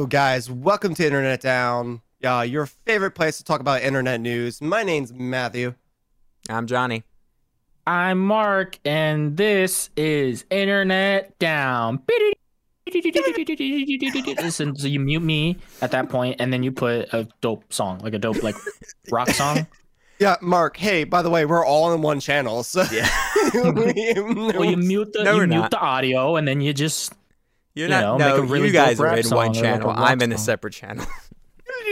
Hello, guys. Welcome to Internet Down, uh, your favorite place to talk about internet news. My name's Matthew. I'm Johnny. I'm Mark, and this is Internet Down. Listen, so you mute me at that point, and then you put a dope song, like a dope like rock song. Yeah, Mark. Hey, by the way, we're all in one channel, so Yeah. Well, you mute the No, you mute not. the audio, and then you just You're You not. know, no, make a really you guys are in one or like channel. I'm in a separate channel.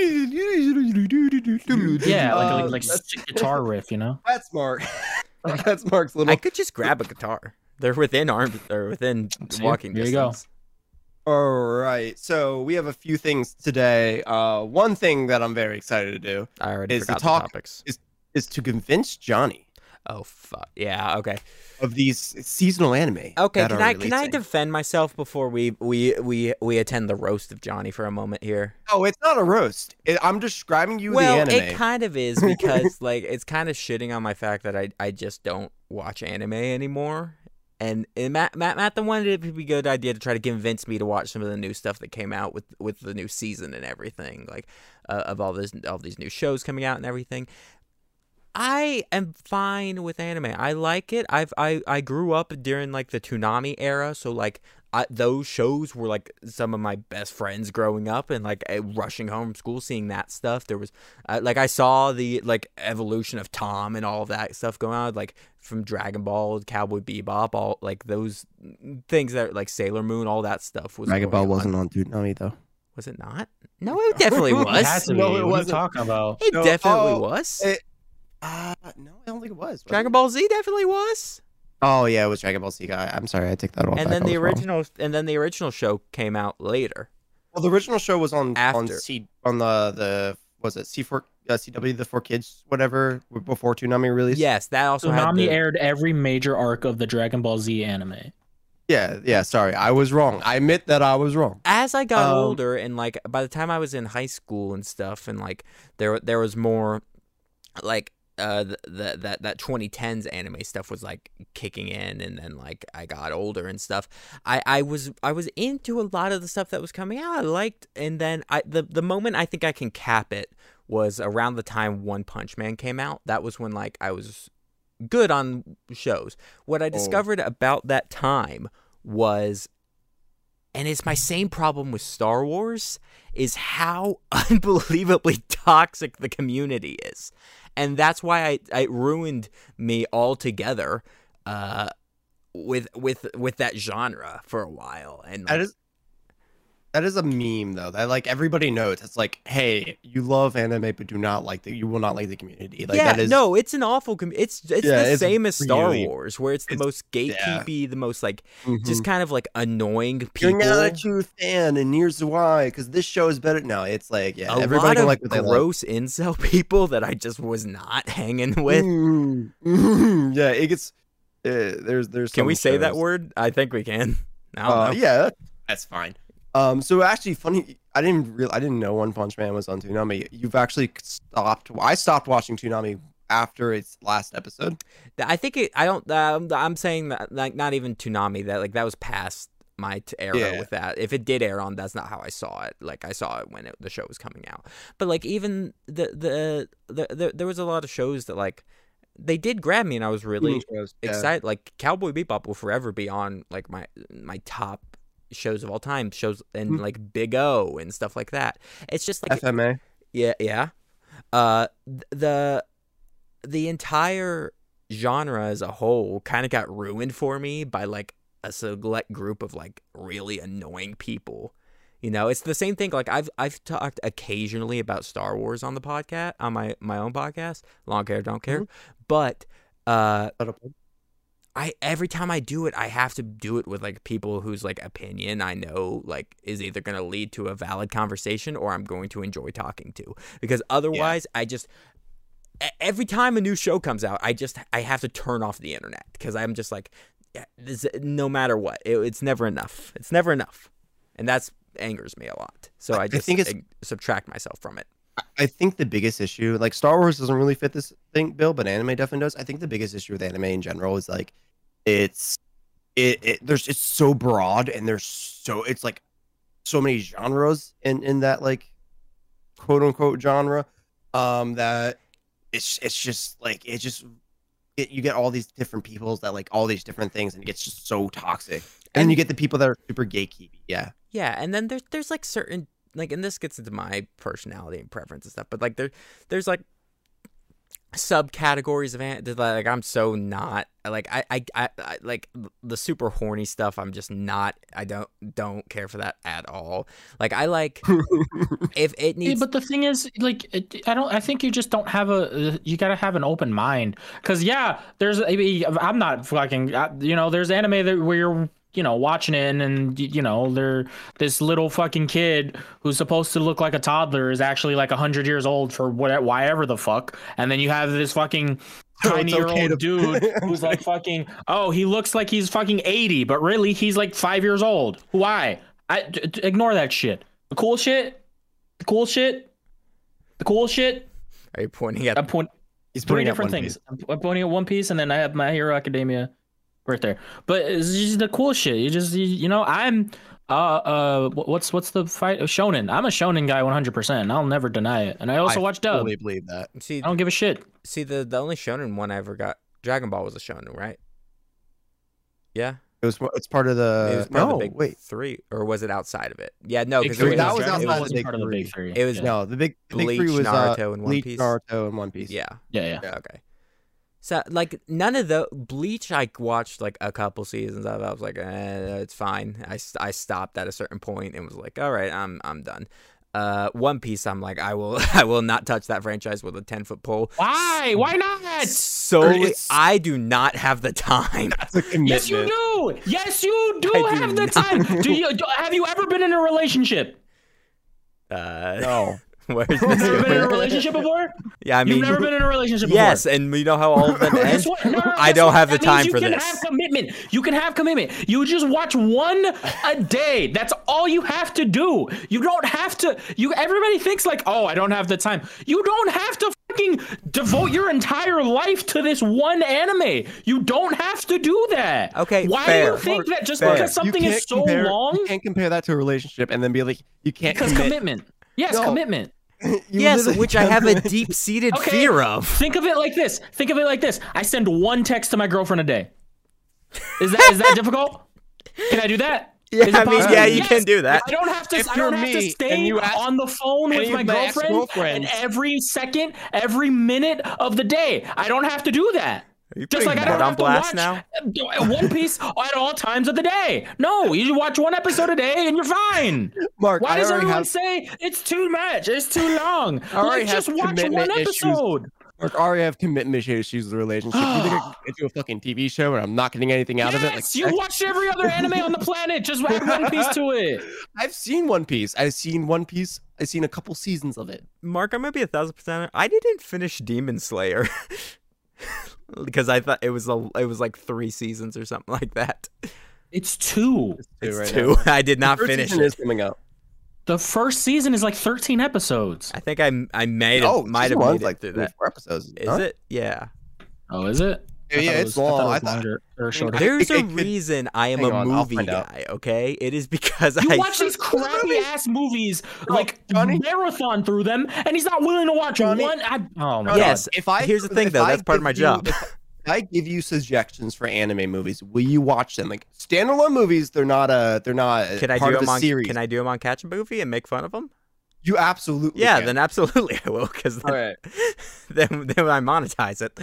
yeah, like Uh, like, like that's- sick guitar riff, you know. That's Mark. that's Mark's little. I could just grab a guitar. They're within arm or within See? walking There you go. distance. All right. So we have a few things today. Uh, one thing that I'm very excited to do I already Is the forgot the, talk- topics. is to convince Johnny Oh fuck. Yeah. Okay. of these seasonal anime. Okay. Can I can I defend myself before we we we we attend the roast of Johnny for a moment here? Oh, it's not a roast. It, I'm describing you well, the anime. it kind of is because like it's kind of shitting on my fact that I I just don't watch anime anymore. And, and Matt, Matt Matt the one it'd be a good idea to try to convince me to watch some of the new stuff that came out with with the new season and everything, like uh, of all this all these new shows coming out and everything. I am fine with anime. I like it. I've I I grew up during like the Toonami era, so like I, those shows were like some of my best friends growing up, and like eh, rushing home from school, seeing that stuff. There was uh, like I saw the like evolution of Tom and all of that stuff going on, like from Dragon Ball, Cowboy Bebop, all like those things that like Sailor Moon, all that stuff was. Dragon Ball on. wasn't on Toonami though. Was it not? No, it definitely It It was. has to No, be. it What are you wasn't. talking about? It No, definitely oh, was. it- Uh, no, I don't think it was. was Dragon? Ball Z definitely was. Oh yeah, it was Dragon Ball Z guy. I'm sorry, I take that off. and then the original and then the original show came out later. Well, the original show was on on After. C on the the was it C4 uh, CW the four kids whatever before Toonami released. Yes, that also had Toonami the, aired every major arc of the Dragon Ball Z anime. Yeah, yeah. Sorry, I was wrong. I admit that I was wrong. as I got Um, older and like by the time I was in high school and stuff and like there there was more like uh the, the that that 2010s anime stuff was like kicking in and then like I got older and stuff. I I was I was into a lot of the stuff that was coming out. I liked and then I the the moment I think I can cap it was around the time One Punch Man came out. That was when like I was good on shows. What I discovered about that time was and it's my same problem with Star Wars is how unbelievably toxic the community is. And that's why I, I ruined me altogether uh with with with that genre for a while. And That is that is a meme though. That like everybody knows. It's like, hey, you love anime, but do not like the you will not like the community. Like yeah, that is no, it's an awful. Com- it's it's Yeah, the it's same as Star Wars, where it's the it's- most yeah. the most like Mhm. just kind of like annoying people. You're not a true fan, and here's why. Because this show is better. No, it's like yeah, a everybody lot can of like what they like. gross incel people that I just was not hanging with. Mm, mm, yeah, it gets. Uh, there's there's. Can we say that word? I think we can. I Uh, yeah, that's fine. Um, so actually, funny. I didn't real. I didn't know One Punch Man was on Toonami. You've actually stopped. I stopped watching Toonami after its last episode. I think it. I don't. Um, I'm saying that like not even Toonami. That like that was past my t- era Yeah. with that. If it did air on, that's not how I saw it. Like I saw it when it, the show was coming out. But like even the, the the the there was a lot of shows that like they did grab me, and I was really Yeah. excited. Like Cowboy Bebop will forever be on like my my top shows of all time. Shows and Mhm. like Big O and stuff like that. It's just like FMA. yeah, yeah. Uh, the the entire genre as a whole kind of got ruined for me by like a select group of like really annoying people. You know, it's the same thing. Like I've I've talked occasionally about Star Wars on the podcast on my my own podcast, long care don't care, but uh I every time I do it, I have to do it with like people whose like opinion I know like is either going to lead to a valid conversation or I'm going to enjoy talking to. Because otherwise, I just every time a new show comes out, I just I have to turn off the internet because I'm just like this, no matter what, it, it's never enough. It's never enough, and that's angers me a lot. So I- I I just think it's- eh, subtract myself from it. I think the biggest issue, like Star Wars, doesn't really fit this thing, Bill, but anime definitely does. I think the biggest issue with anime in general is like, it's, it, it there's it's so broad and there's so it's like so many genres in in that like quote unquote genre um that it's it's just like it just it, you get all these different peoples that like all these different things and it gets just so toxic. And, then you get the people that are super gatekeepy yeah. Yeah, and then there's there's like certain like and this gets into my personality and preference and stuff, but like there there's like subcategories of an like I'm so not like I, I I I like the super horny stuff I'm just not I don't don't care for that at all. Like I like if it Yeah, needs but the thing is, like, it, I don't. I think you just don't have a. You gotta have an open mind. Cause yeah, there's. I mean, I'm not fucking. Uh, you know, there's anime that where you're. You know, watching it, and, and you know, they're this little fucking kid who's supposed to look like a toddler is actually like hundred years old for what, whatever the fuck, and then you have this fucking tiny year okay old to- dude who's like fucking. Oh, he looks like he's fucking eighty, but really he's like five years old. Why? I d- d- ignore that shit. The cool shit, the cool shit, the cool shit. are you pointing at I'm point he's three putting up different One things. Piece. I'm, I'm pointing at One Piece, and then I have My Hero Academia right there. But it's just the cool shit. You just you, you know I'm uh uh what's what's the fight shonen? I'm a shonen guy 100. percent I'll never deny it. And I also I watch dub. fully believe that see I don't give a shit. see the the only shonen one I ever got Dragon Ball was a shonen, right? Yeah. it was it's part of the it was part no of the big wait three, or was it outside of it? Yeah, no, because that was, was it outside was- the wasn't big part of the big three. It was yeah. no the big the big three Bleach, was uh, Naruto, and One Bleach, Piece. Naruto and One Piece yeah. yeah, yeah. Okay. So like none of the Bleach I watched like a couple seasons of. I was like, eh, it's fine. I, I stopped at a certain point and was like, all right, I'm I'm done. Uh, One Piece, I'm like, I will I will not touch that franchise with a ten foot pole. Why? Why not? Solely, It's- I do not have the time. that's a Yes, you do. Yes, you do I do have the not. time. Do you? do- Have you ever been in a relationship? Uh, no where's You've this never been in a relationship before? Yeah, I mean, You've never been in a relationship before. yes, and you know how all of them Guess end. what? No, no, no, I don't what? have the That means time you for can this. have commitment. You can have commitment. You just watch one a day. That's all you have to do. You don't have to. You. Everybody thinks like, oh, I don't have the time. You don't have to fucking devote your entire life to this one anime. You don't have to do that. Okay, Why fair. do you think that just Fair. because something is so compare, long? you can't compare that to a relationship and then be like you can't Because commit. commitment. Yes, No. commitment. You Yes, which I have a deep seated Okay. fear of. Think of it like this. Think of it like this. I send one text to my girlfriend a day. Is that is that difficult? Can I do that? Yeah, I mean, yeah, you Yes. can do that. I don't have to. If I don't you're have to stay you ask on the phone with my my girlfriend and every second, every minute of the day. I don't have to do that. Are you Just like I don't that on have to watch now? Uh, one Piece at all times of the day. No, you watch one episode a day and you're fine. Mark, Why I does everyone have, say it's too much? It's too long. already Like, just watch commitment one issues. episode. Mark, I already have commitment issues with the relationship. you think I can get into a fucking TV show and I'm not getting anything out of it? Like, Yes, you watched every other anime on the planet. Just add One Piece to it. I've seen One Piece. I've seen One Piece. I've seen a couple seasons of it. Mark, I'm gonna be a thousand percent. I didn't finish Demon Slayer because I thought it was a, it was like three seasons or something like that. It's two. It's right two. now. I did not Third finish season it. is coming out. The first season is like 13 episodes. I think I I made it. Oh, might have season one's made it like through that. four episodes. Is huh? it? Yeah. Oh, is it? I Yeah, thought it it's was- I thought long. it I thought- longer or shorter. There's a reason I am Hang a on, movie guy. Okay, it is because You I watch these crappy ass movies, like Johnny? marathon through them, and he's not willing to watch Johnny? one. I, oh my Yes. god! If I Here's the thing, if though, I that's part of my you- job. If I give you suggestions for anime movies, will you watch them? Like standalone movies, they're not a they're not a Can I part do of them a on? series. Can I do them on Catch a Movie and make fun of them? You absolutely Yeah, can. then absolutely I will, because then, All right. then then I monetize it.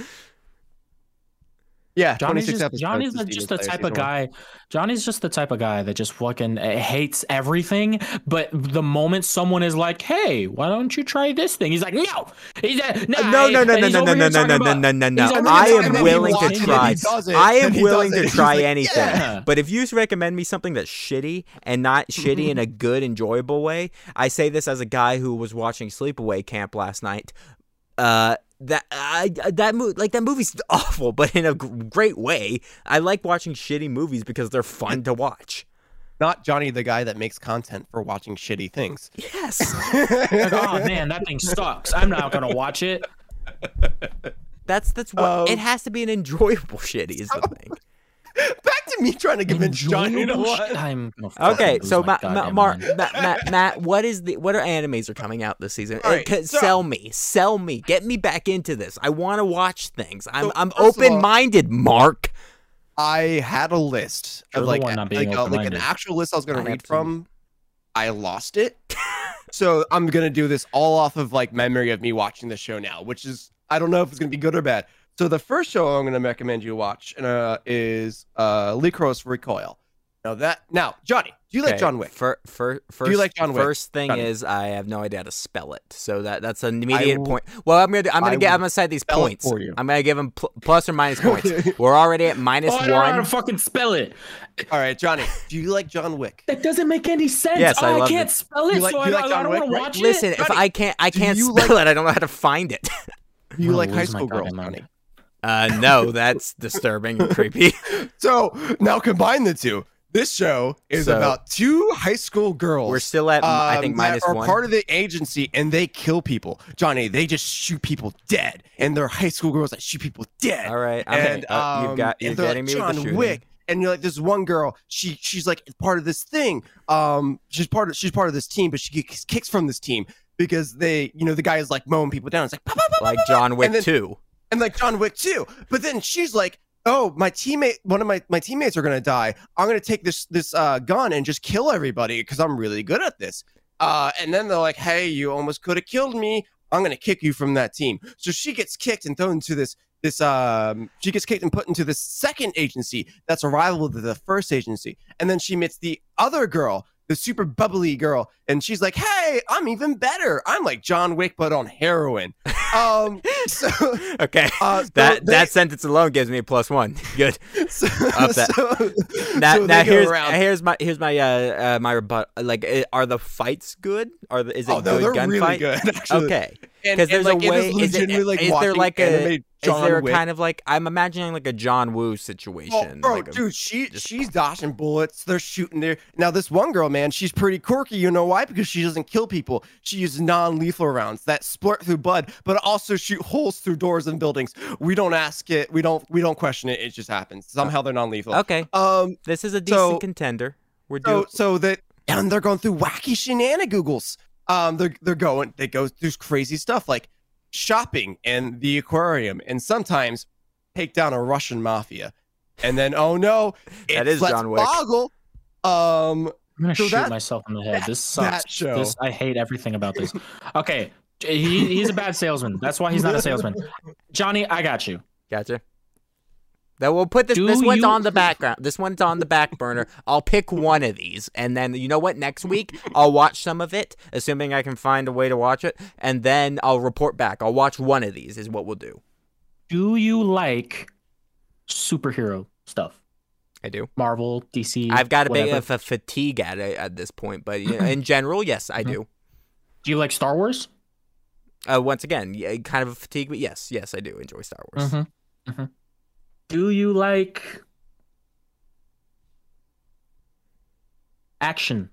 Yeah, Johnny's just Johnny's the, just the type of season one. guy. Johnny's just the type of guy that just fucking uh, hates everything. But the moment someone is like, "Hey, why don't you try this thing?" He's like, "No, he's uh, no, No, no, no, no, no, no, no, no, no, no, no, no. I am willing to try. He does it, I am willing to try anything. But if you recommend me something that's shitty and not shitty in a good, enjoyable way, I say this as a guy who was watching Sleepaway Camp last night. Uh, that I that movie like that movie's awful, but in a great way. I like watching shitty movies because they're fun to watch. Not Johnny, the guy that makes content for watching shitty things. Yes. Like, oh man, that thing sucks. I'm not gonna watch it. That's that's what Um, it has to be an enjoyable shitty is the thing. Back to me trying to convince Johnny. You know what? I'm gonna fucking Okay, so my Ma- Ma- goddamn Mark. Matt, Matt, Matt, what is the what are animes are coming out this season? All Uh, c- so- sell me, sell me, get me back into this. I want to watch things. I'm So, I'm first of all- open minded, Mark. I had a list You're of like, a- like, a- like an actual list I was going to have read to- from. I lost it. so I'm going to do this all off of like memory of me watching the show now, which is, I don't know if it's going to be good or bad. So the first show I'm going to recommend you watch uh, is uh, Lycoris Recoil. Now that, now, Johnny, do you like Okay, John Wick? Fir- fir- first, you like John Wick, First thing Johnny? is I have no idea how to spell it, so that that's an immediate will- point. Well, I'm gonna I'm gonna I get I'm gonna set these points. for you. I'm gonna give them pl- plus or minus points. We're already at minus Oh, I don't know how to one. fucking spell it. All right, Johnny, do you like John Wick? That doesn't make any sense. Yes, I oh, I, love can't it. spell it, like- so I, like I don't want to right? watch Listen, it. if I can't I can't you spell it, I don't know how to find it. Do you like high school girls. Johnny? Uh, no, that's disturbing and creepy. So now combine the two. This show is So- about two high school girls. We're still at I um, think that minus are one. part of the agency and they kill people. Johnny, they just shoot people dead, and they're high school girls that shoot people dead. All right, I'm, and uh, you've um, got and you're getting like me with the John shooting. Wick. And you're like this one girl. She she's like part of this thing. Um, she's part of she's part of this team, but she gets kicks from this team because they, you know, the guy is like mowing people down. It's like, "Pop, pop, pop, like pop, pop," John Wick then- too. And like John Wick too. But then she's like, "Oh, my teammate, one of my my teammates are gonna die. I'm gonna take this this uh, gun and just kill everybody because I'm really good at this." Uh, and then they're like, "Hey, you almost could have killed me. I'm gonna kick you from that team." So she gets kicked and thrown into this this um she gets kicked and put into the second agency that's a rival to the first agency and then she meets the other girl the super bubbly girl and she's like hey i'm even better i'm like john wick but on heroin um so Okay, uh, so that they- that sentence alone gives me a plus one. Good. so, Up that. so- Now, so now here's around. here's my here's my uh, uh my rebut. Like, uh, are the fights good? Are the, is it oh no, good they're really gunfight? good. Actually. Okay, because there's like, a way. is Is, it, like is there like a anime is there Wick. kind of like I'm imagining like a John Woo Oh, situation? bro, like a- dude, she just- she's dodging bullets. They're shooting there. Now, this one girl, man, she's pretty quirky. You know why? Because she doesn't kill people. She uses non-lethal rounds that splurt through blood, but also shoot holes through doors and buildings. We don't ask it. We don't. We don't question it. It just happens. Somehow they're non-lethal. okay, Um. this is a decent so- contender. We're So doing. so that and they're going through wacky shenanigans. Um. They're they're going. They go through crazy stuff like shopping and the aquarium, and sometimes take down a Russian mafia. And then, oh no, That is John Wick. Boggle. Um, I'm gonna So shoot that- myself in the head. that- This sucks. that show. This I hate everything about this. Okay, he, he's a bad salesman. That's why he's not a salesman. Johnny, I got you. Gotcha. That we'll put this. Do this one's you- on the background. This one's on the back burner. I'll pick one of these, and then you know what? Next week I'll watch some of it, assuming I can find a way to watch it, and then I'll report back. I'll watch one of these. Is what we'll do. Do you like superhero stuff? I do. Marvel, DC. I've got a bit of a fatigue at it at this point, but you know, in general, yes, I do. Do you like Star Wars? Uh, once again, yeah, kind of a fatigue, but yes, yes, I do enjoy Star Wars. Mm-hmm. Mm-hmm. Do you like action?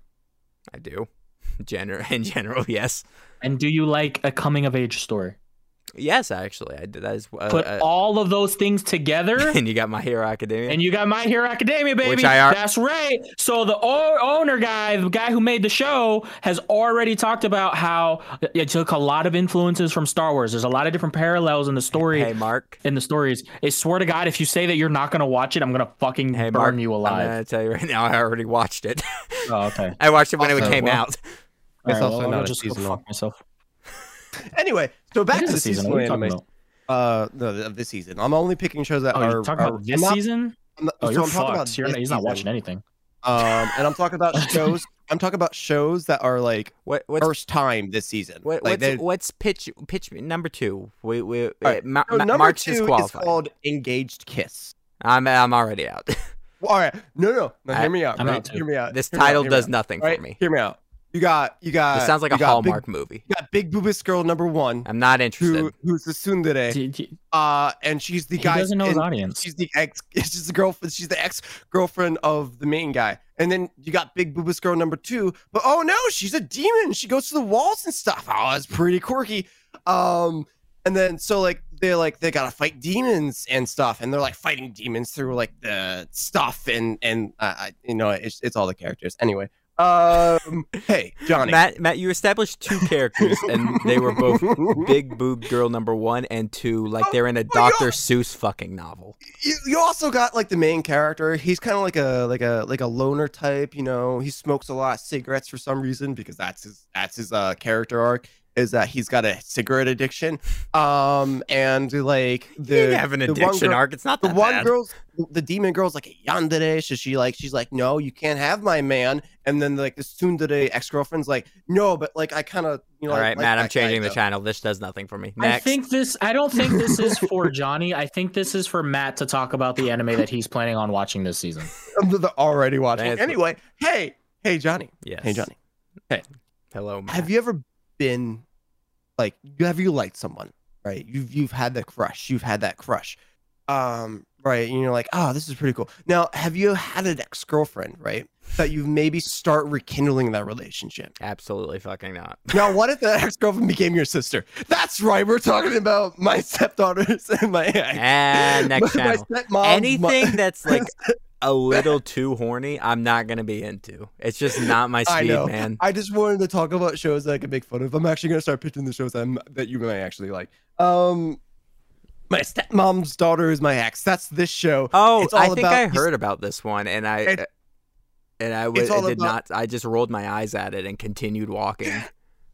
I do. Gener- in general, yes, And do you like a coming of age story? Yes, actually, I did. That is. Uh, Put uh, all of those things together. and you got My Hero Academia. And you got My Hero Academia, baby. Which I ar- That's right. So the o- owner guy, the guy who made the show, has already talked about how it took a lot of influences from Star Wars. There's a lot of different parallels in the story. hey, Mark. In the stories, I swear to God, if you say that you're not gonna watch it, I'm gonna fucking Hey, burn Mark. you I'm alive. gonna tell you right now. I already watched it. Oh, okay. I watched it when it came well, out. It's All right, also well, not I'll a just go seasonal. fuck myself. anyway, so back to is the a season. What are you talking about? Uh, no, of this season. I'm only picking shows that Oh, are. talking are- about this not- season? Not- Oh, so you're I'm talking about fucked. You're not, he's not season. watching anything. Um, and I'm talking about shows. I'm talking about shows that are like What what's first time this season. what, like what's, they- what's pitch pitch me number two? We we right, uh, Ma- so number Mark's two is disqualified. called Engaged Kiss. I'm I'm already out. All right, no, no, no. I- Hear me out. I'm right? out. Hear me out. this Hear me out, title does nothing Right? for me. Hear me out. You got, you got. This sounds like a Hallmark Big, movie. you got Big Boobus Girl number one, I'm not interested. who, who's the tsundere. D- d- Uh, and she's the He guy. doesn't know his audience. She's the ex. She's the girlfriend. She's the ex girlfriend of the main guy. And then you got Big Boobus Girl number two. But oh no, she's a demon. She goes to the walls and stuff. Oh, it's pretty quirky. Um, and then so like they're like they gotta fight demons and stuff, and they're like fighting demons through like the stuff and and uh, I- you know it's it's all the characters anyway. Um, hey Johnny, Matt, Matt, you established two characters, and they were both big boobed girl number one and two, like they're in a Oh Dr. God. Seuss fucking novel. you, you also got like the main character. He's kind of like a like a like a loner type. You know, he smokes a lot of cigarettes for some reason because that's his that's his uh character arc is that he's got a cigarette addiction. Um, and like the you have an one addiction girl- arc. It's not the one bad. girl's the demon girl's like a yandere so she like she's like no you can't have my man and then like the tsundere ex-girlfriend's like no but like i kind of you know All I right, like Matt, I'm that guy, changing the though." channel. This does nothing for me. I think this. I don't think this is for Johnny. I think this is for Matt to talk about the anime that he's planning on watching this season. i'm th- already watching That's- anyway hey hey johnny yes. hey johnny Hey. Hello, Matt. have you ever been like you have you liked someone right? You've you've had the crush. You've had that crush. Um right and you're like oh this is pretty cool now have you had an ex-girlfriend right that you maybe start rekindling that relationship Absolutely fucking not. now what if that ex-girlfriend became your sister that's right we're talking about my stepdaughters and my And next my, channel. my Anything my- that's like a little too horny, I'm not gonna be into. It's just not my I speed, know. man. I just wanted to talk about shows that I can make fun of. I'm actually gonna start picking the shows that, I'm, that you might actually like. Um, my stepmom's daughter is my ex. That's this show. Oh, It's all I think about I heard about this one, and I It- and I, w- it's all I did about- not. I just rolled my eyes at it and continued walking.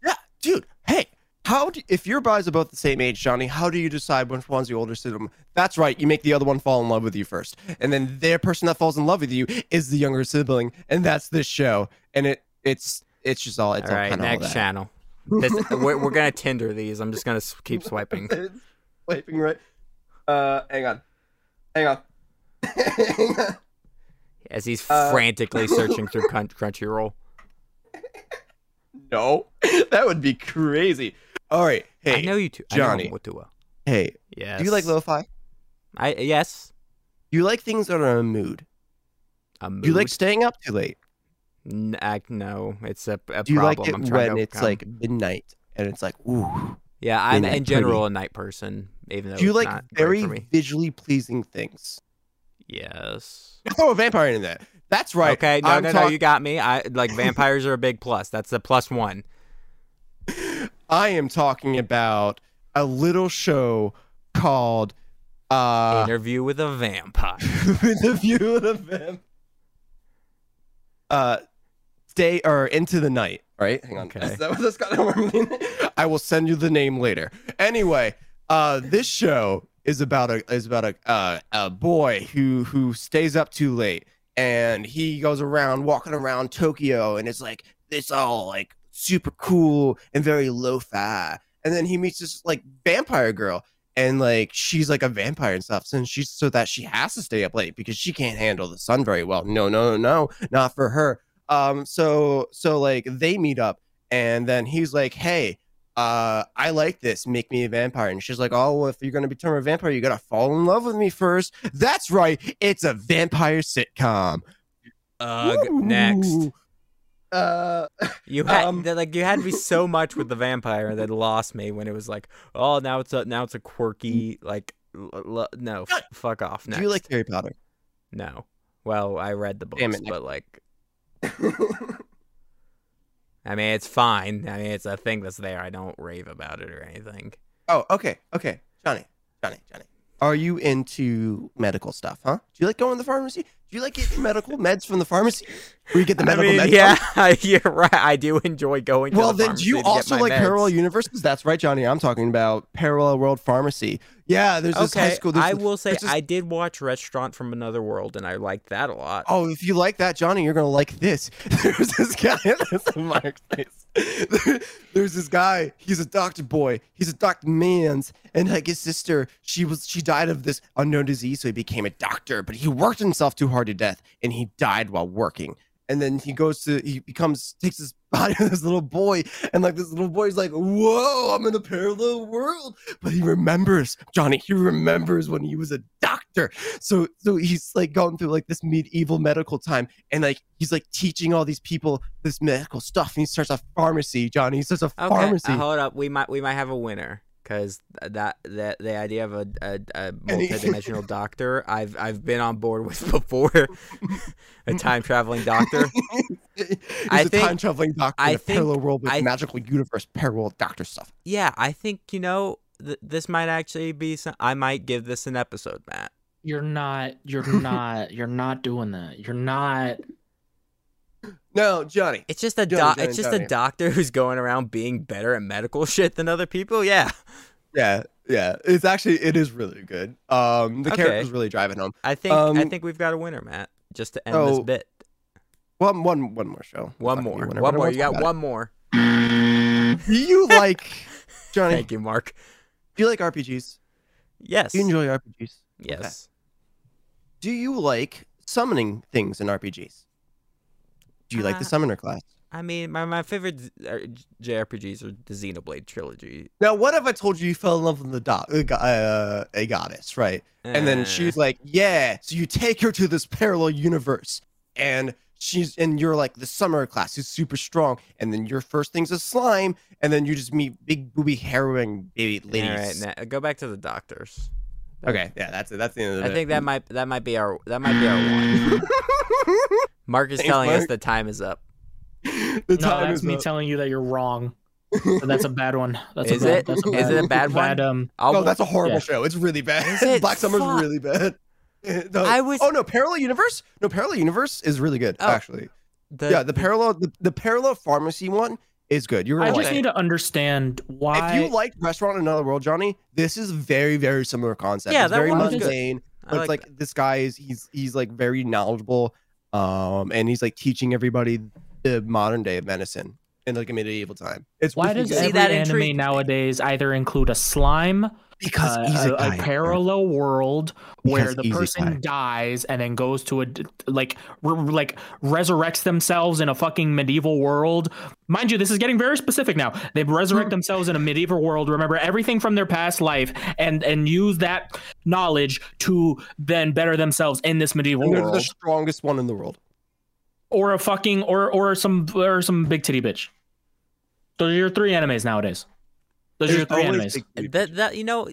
Yeah, dude. Hey, how do, if your guys about the same age, Johnny? How do you decide which one's the older sibling? That's right. You make the other one fall in love with you first, and then their person that falls in love with you is the younger sibling, and that's this show. And it it's it's just all it's all all right, of all next channel. This, we're, we're gonna Tinder these. I'm just gonna keep swiping. Swiping right. Uh, hang on, hang on. hang on. as he's Uh, frantically searching through Crunchyroll. No, that would be crazy. All right, hey, I know you two, Johnny. I know Motua. hey, Yes. do you like lo-fi? I yes. You like things that are in a mood? A mood. Do you like staying up too late? N- I, no, it's a, a Do you problem. like it I'm when it's like midnight and it's like, ooh? Yeah, I'm in general pretty? a night person, even though Do you like very visually pleasing things? Yes. Throw a vampire in there. That's right. Okay, no, I'm no, no, you got me. I like vampires are a big plus. That's a plus one. I am talking about a little show called uh Interview with a vampire. the view of the vamp. Uh, stay or into the night. Right? Hang on. Okay. Is that what got normally? I will send you the name later. Anyway, uh, this show is about a is about a uh, a boy who who stays up too late and he goes around walking around Tokyo and it's like it's all like super cool and very lo-fi. And then he meets this like vampire girl and like she's like a vampire and stuff. So she's so that she has to stay up late because she can't handle the sun very well. No, no, no, not for her. Um, so so like they meet up and then he's like, Hey, uh, I like this, make me a vampire. And she's like, Oh, well, if you're gonna become a vampire, you gotta fall in love with me first. That's right, it's a vampire sitcom. Ugh, next. Uh You had Um, like you had me so much with the vampire that lost me when it was like, oh, now it's a now it's a quirky like l- l- no, f- fuck off. Next. do you like Harry Potter? No. Well, I read the books, Damn it, but like, I mean, it's fine. I mean, it's a thing that's there. I don't rave about it or anything. Oh, okay, okay. Johnny, Johnny, Johnny. Are you into medical stuff, huh? Do you like going to the pharmacy? Do you like getting medical meds from the pharmacy? Where you get the medical I mean, meds yeah, you're right. I do enjoy going. Well, to the then do you pharmacy to get also like meds. parallel universes? That's right, Johnny. I'm talking about parallel world pharmacy. Yeah, there's this high school. I will say this- I did watch Restaurant from Another World, and I liked that a lot. Oh, if you like that, Johnny, you're gonna like this. There's this guy. This is Mark's face. There's this guy. He's a doctor boy. He's a doctor man's, and like his sister, she was she died of this unknown disease, so he became a doctor. But he worked himself too hard to death, and he died while working. And then he goes to he becomes takes his body of this little boy, and like this little boy's like, "Whoa, I'm in a parallel world." But he remembers Johnny. He remembers when he was a doctor so so he's like going through like this medieval medical time and like he's like teaching all these people this medical stuff and he starts a pharmacy johnny he starts a Okay, pharmacy uh, hold up. We might we might have a winner because that that the idea of a, a, a multidimensional doctor I've I've been on board with before. a time traveling doctor. He's I a think- time traveling doctor I in a think- parallel world with I- magical universe parallel doctor stuff. Yeah, I think you know th- this might actually be some. I might give this an episode, Matt. You're not. You're not. You're not doing that. You're not. No, Johnny. It's just a Johnny, doc. Johnny, it's just Johnny. a doctor who's going around being better at medical shit than other people. Yeah, Yeah, yeah. It's actually it is really good. Um, the Okay. character's really driving home. I think I Um, think we've got a winner, Matt. Just to end this bit. One, one, one more show. One more. One more. You got one more. Do you like Johnny? Thank you, Mark. Do you like RPGs? Yes. Do you enjoy RPGs? yes. Do you like summoning things in RPGs? Do you like the Uh, summoner class? I mean, my, my favorite uh, JRPGs are the Xenoblade trilogy. Now, what if I told you you fell in love with the do- uh, uh, a goddess, right? And then she's like, "Yeah." So you take her to this parallel universe, and she's and you're like the summoner class is super strong, and then your first thing's a slime, and then you just meet big booby harrowing baby All right, ladies. now, go back to the doctors. okay, yeah, that's it. That's the end of I it. think that might that might be our that might be our one. Mark is Thanks, telling us the time is up. the No, time that's is me up. telling you that you're wrong. That's a bad one. That's Is a bad, it? That's a Is bad, it a bad one? bad, um, I'll, No, that's a horrible Yeah. show. It's really bad. It? Black Summoner's Fuck. really bad. No. I was- Oh no, Parallel Universe. No, Parallel Universe is really good. Oh, actually, the, yeah, the parallel, the, the parallel pharmacy one is good. You're right. I gonna just need to understand why. If you like Restaurant in Another World, Johnny, this is very, very similar concept. Yeah, it's that very one was good. mundane, but like it's like this guy is he's he's like very knowledgeable, um, and he's like teaching everybody the modern day of medicine in like a medieval time. It's why does good. See, every that anime intrigued nowadays either include a slime, because uh, he's a, a, guy. parallel world where Because the he's person guy. dies and then goes to a like re- like resurrects themselves in a fucking medieval world? Mind you, this is getting very specific now. They Hmm. resurrect themselves in a medieval world, remember everything from their past life, and and use that knowledge to then better themselves in this medieval And they're world, the strongest one in the world. Or a fucking or or some or some big titty bitch. Those are your three animes nowadays. Those are your three animes. that that you know,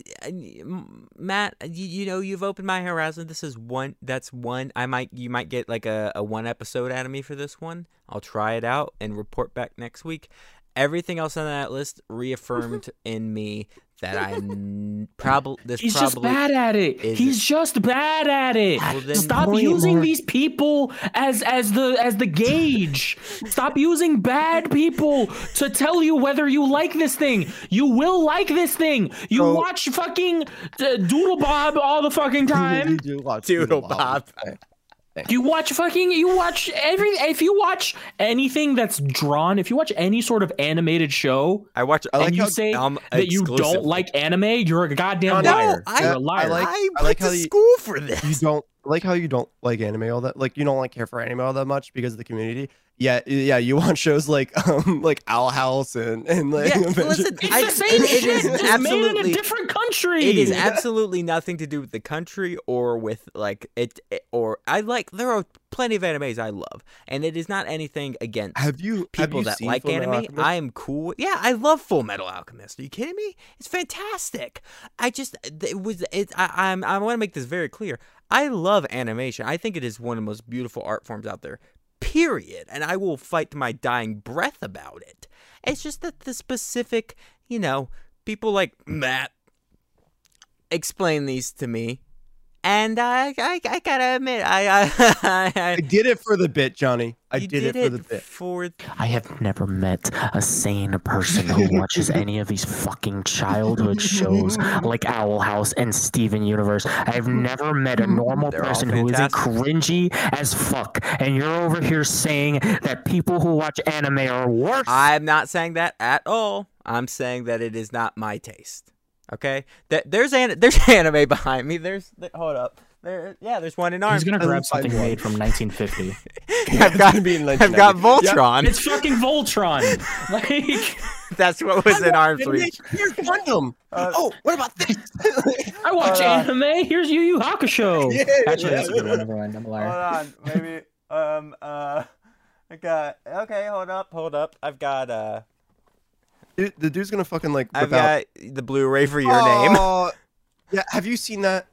Matt, you, you know, you've opened my horizon. This is one. That's one. I might you might get like a, a one episode out of me for this one. I'll try it out and report back next week. Everything else on that list reaffirmed in me that I'm probably this He's just bad at it. He's just bad at it. Well, Stop using more. these people as as the as the gauge. Stop using bad people to tell you whether you like this thing. You will like this thing. You So- watch fucking uh, Doodle Bob all the fucking time. do watch Doodle Bob. Bob. You watch fucking you watch every if you watch anything that's drawn, if you watch any sort of animated show I watch. I like and you say that you don't like anime, you're a goddamn No, liar. I- you're I a liar. like- I I went like to you- school for this. you don't I like how you don't like anime all that like you don't like care for anime all that much because of the community. Yeah, yeah, you want shows like um like Owl House and and like Yeah, Adventure- listen, It's I- the same it- it shit, is just made in absolutely- a different country. It is absolutely nothing to do with the country or with like it, it- or I like there are plenty of animes I love and it is not anything against have you have people you that like Fullmetal anime. I am cool. Yeah, I love Full Metal Alchemist. Are you kidding me? It's fantastic. I just it was it I I'm, I want to make this very clear. I love animation. I think it is one of the most beautiful art forms out there. Period. And I will fight to my dying breath about it. It's just that the specific, you know, people like Matt explain these to me. And I, I, I gotta admit, I, I, I, I did it for the bit, Johnny. I you did, it for the bit. for I have never met a sane person who watches any of these fucking childhood shows like Owl House and Steven Universe. I've never met a mm, normal They're person who isn't cringy as fuck. And you're over here saying that people who watch anime are worse. I'm not saying that at all. I'm saying that it is not my taste. Okay, that there's an there's anime behind me. There's hold up. There, yeah, there's one in arms. He's arms. gonna grab something one. made from 1950. I've got be in I've got 1990. Yeah. Voltron. it's fucking Voltron. Like That's what was in arm's reach. Here's Gundam. Uh, oh, what about this? I watch Uh, anime. Here's Yu Yu Hakusho. Yeah, Actually, yeah. that's a good one. Never mind. I'm a liar. Hold on, maybe um uh, I got okay. Hold up, hold up. I've got uh, Dude, the dude's gonna fucking like I've whip out. got the Blu-ray for your name. Oh, Yeah, have you seen that?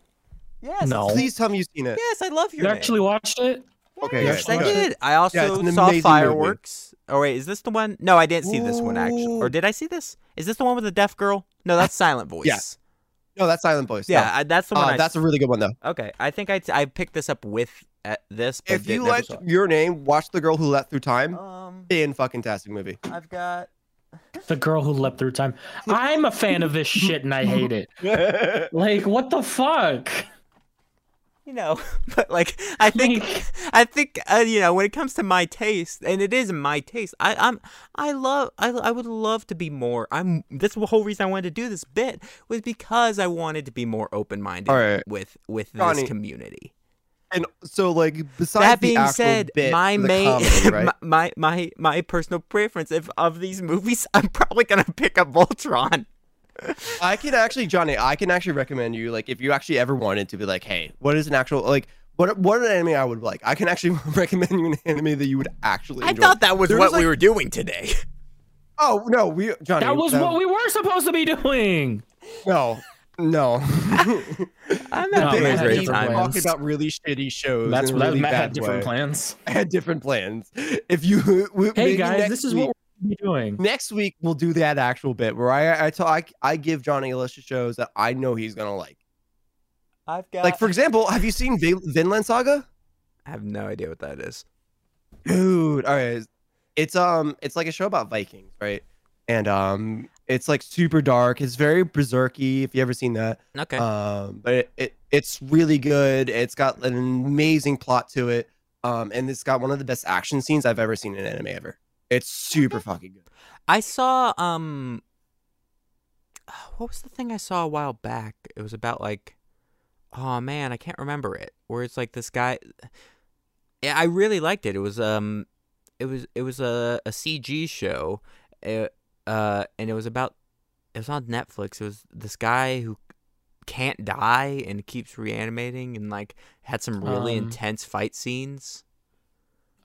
Yes. No. Please tell me you've seen it. Yes, I love your You name. actually watched it? Okay, Yes, I did. I also it's an saw amazing movie. fireworks. Oh wait, is this the one? No, I didn't see this one actually. Or did I see this? Is this the one with the deaf girl? No, that's Silent Voice. Yeah. No, that's Silent Voice. Yeah, no. I, that's the one. Uh, I, that's a really good one though. okay. I think I, I picked this up with uh, this. But If you never liked your name, watch The Girl Who Leapt Through Time. um, In fucking tastic movie. I've got. The girl who leapt through time. I'm a fan of this shit and I hate it. Like, what the fuck? you know but like i think Like- i think uh, you know when it comes to my taste and it is my taste i i'm i love I, I would love to be more i'm that's the whole reason i wanted to do this bit was because i wanted to be more open-minded All right. with with Johnny, this community And so, like, besides that the being actual said bit my main comedy, right? my, my my my personal preference of, of these movies i'm probably gonna pick up voltron I can actually, Johnny, I can actually recommend you, like, if you actually ever wanted to be like, hey, what is an actual, like, what what an anime I would like? I can actually recommend you an anime that you would actually i enjoy. thought that was There's, what we were doing today Oh no, we Johnny. That was what we were supposed to be doing. No, no. i'm not man, doing had great time talking about really shitty shows. That's in that really Matt bad had different way. plans. I had different plans. If you, w- Hey maybe guys, next this is week, what we're gonna be doing. next week we'll do that actual bit where I I, tell, I I give Johnny a list of shows that I know he's gonna like. i've got Like for example, have you seen Vin- Vinland Saga? i have no idea what that is Dude, all right. It's um it's like a show about Vikings, right? And um it's like super dark. It's very berserky if you ever seen that. okay Um but it, it it's really good. It's got an amazing plot to it. Um and it's got one of the best action scenes I've ever seen in anime ever. It's super fucking good. I saw um what was the thing I saw a while back? It was about like oh man, I can't remember it. Where it's like this guy Yeah, I really liked it. It was um it was it was a, a CG show. Uh, uh and it was about it was on Netflix. It was this guy who can't die and keeps reanimating and like had some really Um, intense fight scenes.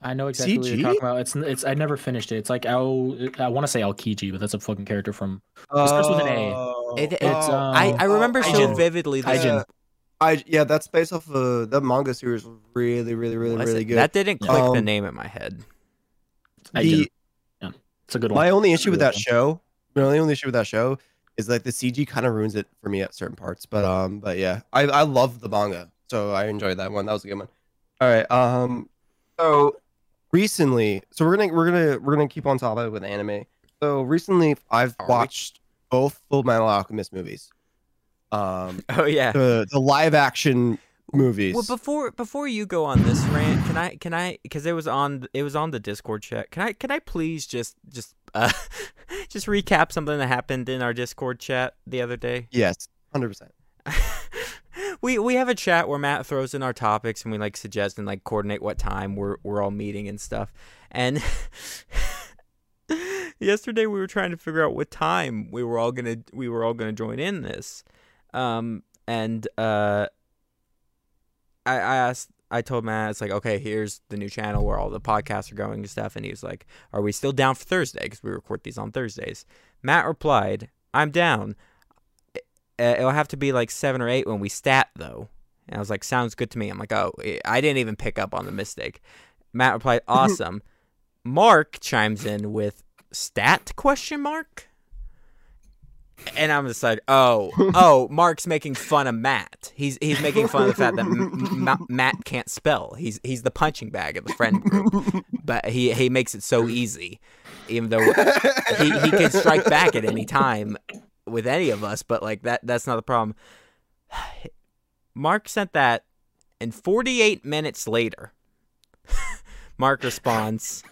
I know exactly what CG? you're talking about. It's it's I never finished it. It's like Al I want to say Aokiji, but that's a fucking character from It starts with an A. Oh, It- It's, oh, um, I, I oh, remember so Ajin. vividly this Ajin. I yeah, that's based off of the manga series was really, really, really, Was really good. That didn't click the Um, name in my head. I The- did. Yeah, it's a good one. My only issue with that good show, my only only issue with that show is like the CG kind of ruins it for me at certain parts. But um, but yeah, I I love the manga, so I enjoyed that one. That was a good one. All right. Um, so recently, so we're gonna we're gonna we're gonna keep on top of it with anime. So recently, I've Are we? watched both Full Metal Alchemist movies. Um, Oh yeah. the the live action movies. Well, before before you go on this rant, can I can I because it was on it was on the Discord chat. Can I can I please just just uh just recap something that happened in our Discord chat the other day? yes, hundred percent. we we have a chat where Matt throws in our topics and we like suggest and like coordinate what time we're we're all meeting and stuff. And yesterday we were trying to figure out what time we were all gonna we were all gonna join in this. Um and uh I I asked I told Matt it's like okay here's the new channel where all the podcasts are going and stuff and he was like are we still down for Thursday because we record these on Thursdays. Matt replied I'm down. It'll have to be like seven or eight when we stat though. And I was like, sounds good to me. I'm like, oh, I didn't even pick up on the mistake. Matt replied, awesome. Mark chimes in with stat question mark. And I'm just like, oh, oh, Mark's making fun of Matt. He's he's making fun of the fact that M- M- Matt can't spell. He's he's the punching bag of the friend group, but he he makes it so easy, even though he he can strike back at any time with any of us, but like that that's not the problem. Mark sent that and 48 minutes later Mark responds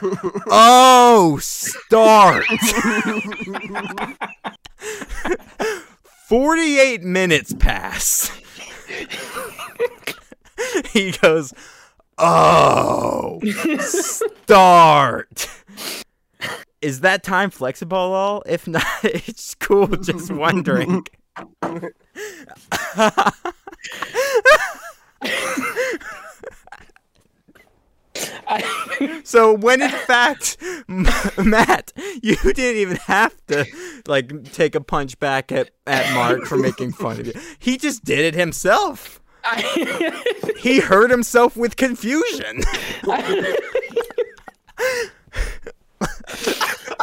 Oh, start. 48 minutes pass. he goes, "Oh, start." Is that time flexible at all? If not, it's cool. Just wondering. so when in fact Matt, you didn't even have to like take a punch back at, at Mark for making fun of you. He just did it himself. I, He hurt himself with confusion. I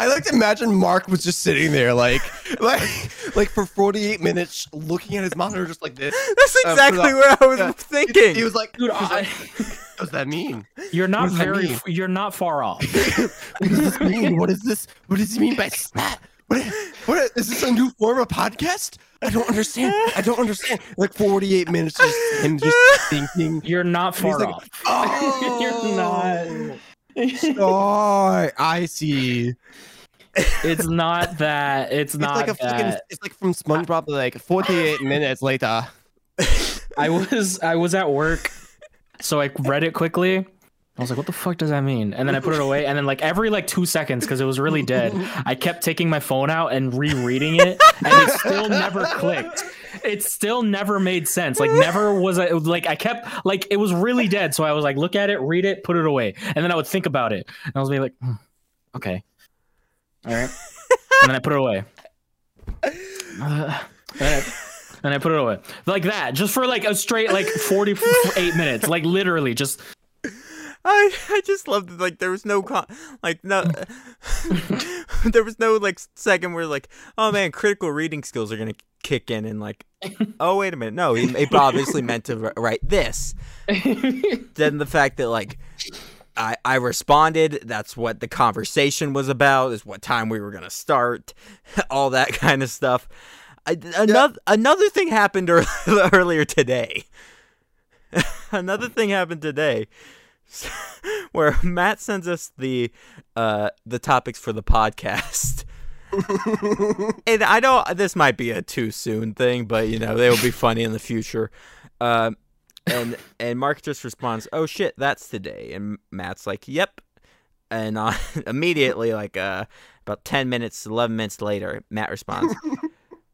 like to imagine Mark was just sitting there, like, like, like for 48 minutes, looking at his monitor just like this. That's Uh, exactly for the- what I was yeah. thinking. He was like, dude, was I, like, what does that mean? you're not very. You're not far off. What does this mean? What is this? What does he mean by spat? What, what is this a new form of podcast? I don't understand. I don't understand. Like 48 minutes, just him just thinking. You're not And he's far like, off. Oh, You're not. Oh, I see. It's not that. It's It's not like a fucking. It's like from SpongeBob. Like 48 minutes later. I was I was at work, so I read it quickly. I was like, "What the fuck does that mean?" And then I put it away. And then like every like two seconds, because it was really dead, I kept taking my phone out and rereading it, and it still never clicked. It still never made sense. Like never was I like I kept like it was really dead. So I was like, look at it, read it, put it away, and then I would think about it, and I was like, hmm, okay, all right, and then I put it away. Uh, and I- put it away like that, just for like a straight like forty-eight minutes, like literally just. I I just loved it. Like there was no con- like no there was no like second where like oh man critical reading skills are gonna kick in and like oh wait a minute no he, he obviously meant to wri- write this. Then the fact that like I I responded that's what the conversation was about is what time we were gonna start all that kind of stuff. I, another another thing happened ear- earlier today. another thing happened today where Matt sends us the uh the topics for the podcast. and I know this might be a too soon thing, but you know, they will be funny in the future. Um and and Mark just responds, "Oh shit, that's today." And Matt's like, "Yep." And uh, immediately like uh about 10 minutes, 11 minutes later, Matt responds,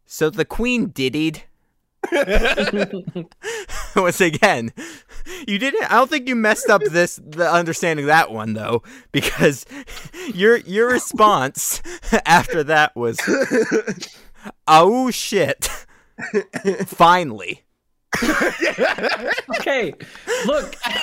"So the queen diddied?" Once again, you didn't. I don't think you messed up this the understanding that one though, because your your response after that was, "Oh shit!" Finally, Okay, look, I,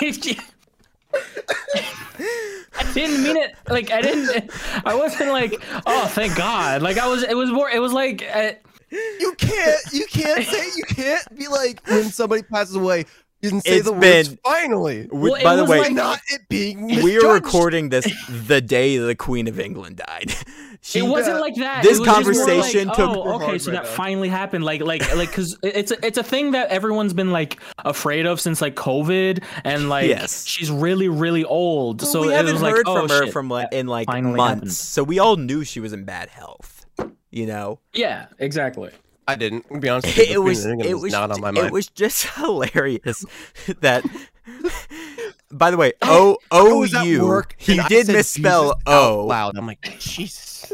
didn't mean it. Like I didn't. I wasn't like, oh, thank God. Like I was. It was more. It was like. Uh, You can't. You can't say. You can't be like when somebody passes away. You can say It's the words finally. W- Well, by the way, like- Not it being. we are recording this the day the Queen of England died. She, it wasn't like that. This It was just more conversation like, took- Oh, okay, so right that now. finally happened. Like, like, like, because it's a, it's a thing that everyone's been like afraid of since like COVID, and like Yes. she's really, really old. so we it haven't was heard like, oh, from her shit, from like in like finally months, happened. so we all knew she was in bad health. You know, Yeah, exactly. I didn't. To be honest, with you, it the Queen was of it was was not on my mind. it was just hilarious that. By the way, oh, O I O was at He did misspell Jesus out O. loud. I'm like, Jesus.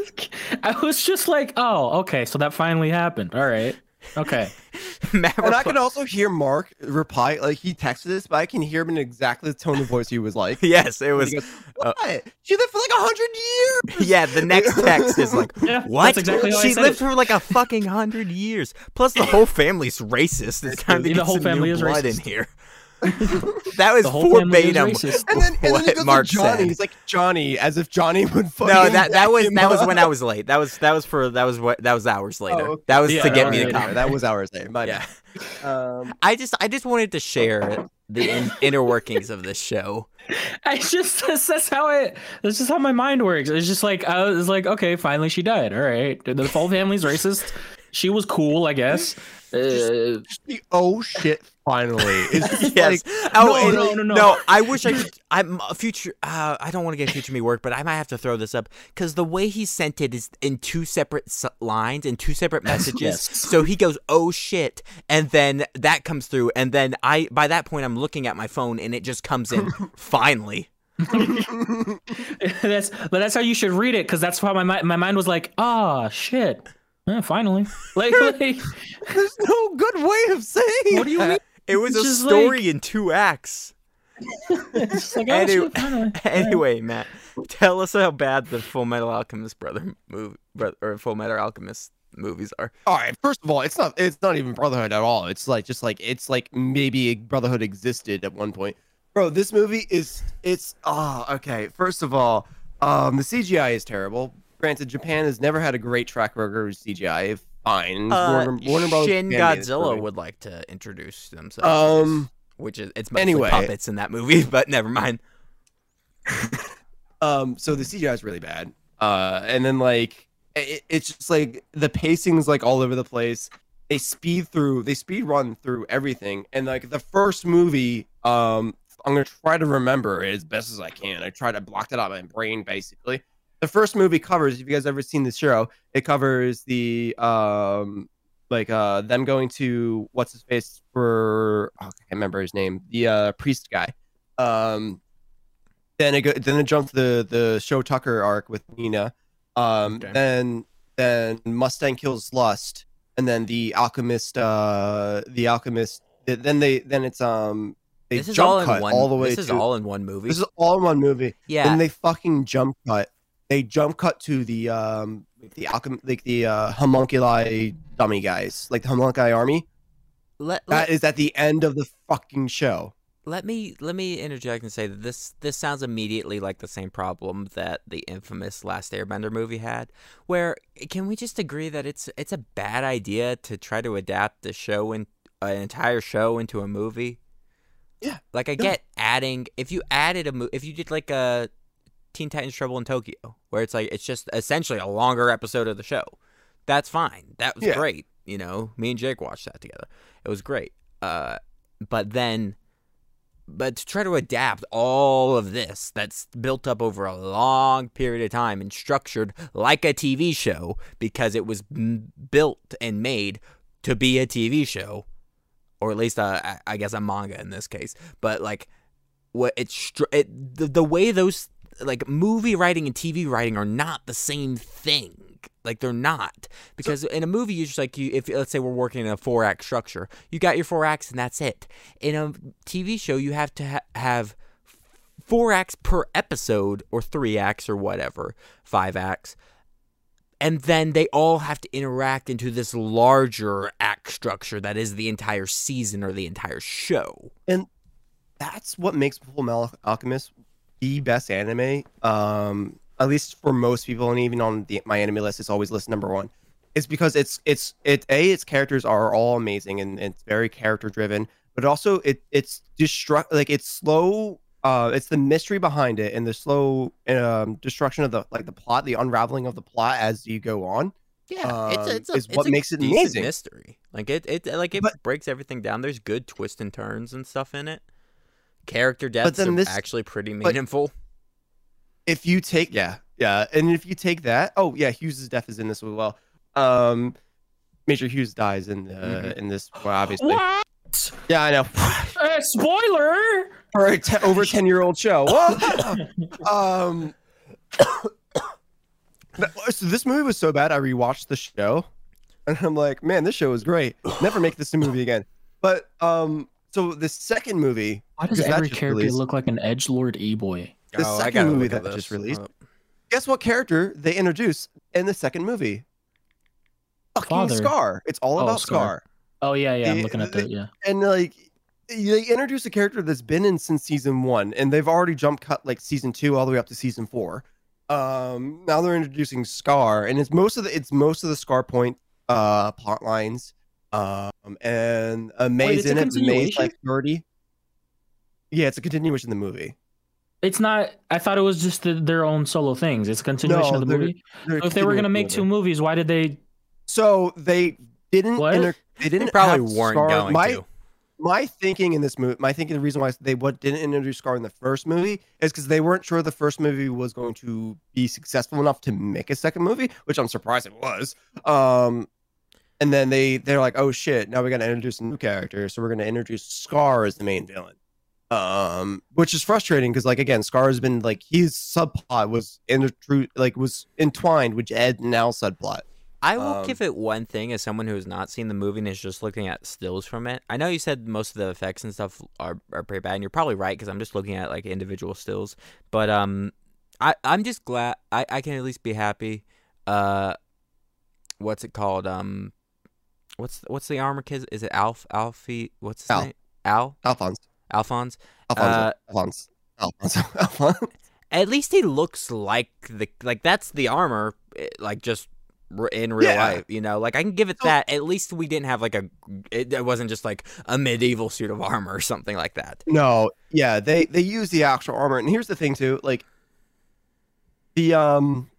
I was just like, oh, okay, so that finally happened. All right, okay. Matt And I repli- can also hear Mark reply. Like he texted this, but I can hear him in exactly the tone of voice he was like. yes, it was. Goes, uh, what? she lived for like a hundred years. Yeah, the next text is like, Yeah, what? that's exactly how I she said lived it. for like a fucking hundred years. Plus, the whole family's racist. It's time to The get whole some family new is blood in here. that was The whole verbatim racist. And then, and then he what goes Mark to Johnny. said. He's like Johnny, as if Johnny would fucking. No, that that was back him that was when I was late. That was that was for that was what that was hours later. okay. That was Yeah, to get me to later. comment. that was ours later. My Yeah. Um, I just I just wanted to share the in, inner workings of this show. I just that's, that's how it. That's just how my mind works. It's just like I was like, okay, finally she died. All right, the whole family's racist. She was cool, I guess. Uh, just the oh shit! Finally, it's just yes. like oh, no, and- no, no, no. No, I wish I could. I'm a future. Uh, I don't want to get future me work, but I might have to throw this up because the way he sent it is in two separate lines in two separate messages. Yes. So he goes, "Oh shit," and then that comes through, and then I. By that point, I'm looking at my phone, and it just comes in. finally. that's but that's how you should read it because that's how my my mind was like, ah, shit. Eh, finally, like, like there's no good way of saying. what do you mean? It was a Just story like- in two acts. Like, oh, Any- anyway, Matt, tell us how bad the Full Metal Alchemist brother movie or Full Metal Alchemist movies are. All right, first of all, it's not it's not even Brotherhood at all. It's like just like it's like maybe Brotherhood existed at one point. Bro, this movie is it's ah okay. First of all, um the CGI is terrible. Granted, Japan has never had a great track record with CGI. Fine. Uh, Warner, Warner Bros. Shin Japan made it Godzilla would like to introduce themselves. Um which is it's mostly anyway. puppets in that movie, but never mind. um so the CGI is really bad. Uh and then like it, it's just like the pacing's like all over the place. They speed through they speed run through everything. And like the first movie, um I'm gonna try to remember it as best as I can. I try to block it out of my brain basically. The first movie covers, if you guys ever seen the show, it covers the um like uh them going to what's his face for oh, I can't remember his name, the uh priest guy. Um then it go, then it jumped to the the Shou Tucker arc with Nina. Um Okay. then then Mustang kills Lust and then the alchemist uh the alchemist then they then it's um they this is jump all in cut one. all the way this is to all in one movie. this is all in one movie. yeah, Then they fucking jump cut. They jump cut to the um the alchem like the uh homunculi dummy guys, like the homunculi army. let, let, That is at the end of the fucking show. let me let me interject and say that this this sounds immediately like the same problem that the infamous Last Airbender movie had. Where can we just agree that it's it's a bad idea to try to adapt the show in an entire show into a movie? Yeah, Like I yeah. get adding if you added a mo- if you did like a Teen Titans Trouble in Tokyo where it's like it's just essentially a longer episode of the show. That's fine. That was Yeah. great. You know, me and Jake watched that together. It was great. Uh, but then but to try to adapt all of this that's built up over a long period of time and structured like a TV show because it was m- built and made to be a TV show or at least uh, I- I guess a manga in this case but like what it's str- it, the, the way those like movie writing and TV writing are not the same thing. Like they're not. Because in a movie you just like you if let's say we're working in a four act structure you got your four acts and that's it. In a TV show you have to ha- have four acts per episode or three acts or whatever five acts. And then they all have to interact into this larger act structure that is the entire season or the entire show. And That's what makes Full Metal Alchemist the best anime. Um, at least for most people, and even on the my anime list, it's always listed number one. It's because it's it's it a its characters are all amazing and it's very character driven, but also it it's destruct like it's slow. Uh, it's the mystery behind it and the slow um, destruction of the like the plot, the unraveling of the plot as you go on. yeah it's Um, it's a, is it's what a makes it amazing. mystery like it it like it But- breaks everything down there's good twists and turns and stuff in it character deaths then are this- actually pretty meaningful. If you take yeah. yeah and if you take that oh yeah Hughes' death is in this as well. Um major hughes dies in uh, Mhm. in this well, obviously. What? yeah i know. Uh, spoiler! for a te- over 10 year old show um so this movie was so bad i rewatched the show and i'm like man this show is great. Never make this a movie again. But um so the second movie Why does every character released- look like an edge lord e boy? The Oh, second movie look at that just released- Uh, guess what character they introduce in the second movie fucking Father. scar it's all Oh, about Scar. scar Oh yeah, yeah. I'm looking at that. Yeah. and like they introduce a character that's been in since season one and they've already jump cut like season two all the way up to season four um now they're introducing scar and it's most of the it's most of the scar point uh plot lines um and uh, may's it's a in it may's continuation? like 30 yeah it's a continuation of the movie It's not. I thought it was just the, their own solo things. It's a continuation No, of the they're- movie. They're So if they were gonna make the two movies, why did they? so they didn't What? inter- they didn't they probably have weren't Scar- going my, to my thinking in this movie, my thinking the reason why they what didn't introduce Scar in the first movie is because they weren't sure the first movie was going to be successful enough to make a second movie, which I'm surprised it was. Um, and then they they're like, oh shit, now we got to introduce a new character, so we're going to introduce Scar as the main villain. Um, which is frustrating because like again, Scar has been like his subplot was intru- like was entwined with Ed and Al's subplot. I will Um, give it one thing as someone who has not seen the movie and is just looking at stills from it. I know you said most of the effects and stuff are, are pretty bad, and you're probably right because I'm just looking at like individual stills. But um, I I'm just glad I, I can at least be happy. Uh, what's it called? Um, what's what's the armor kid? Is it Alf Alfie? What's his Al. name? Al Alphonse. Alphonse. Alphonse. Uh, Alphonse. Alphonse. Alphonse. At least he looks like the like that's the armor, eh, like just in real Yeah. life. You know, like I can give it So- that. At least we didn't have like a. It, it wasn't just like a medieval suit of armor or something like that. No, yeah, they they use the actual armor, and here's the thing too, like the um,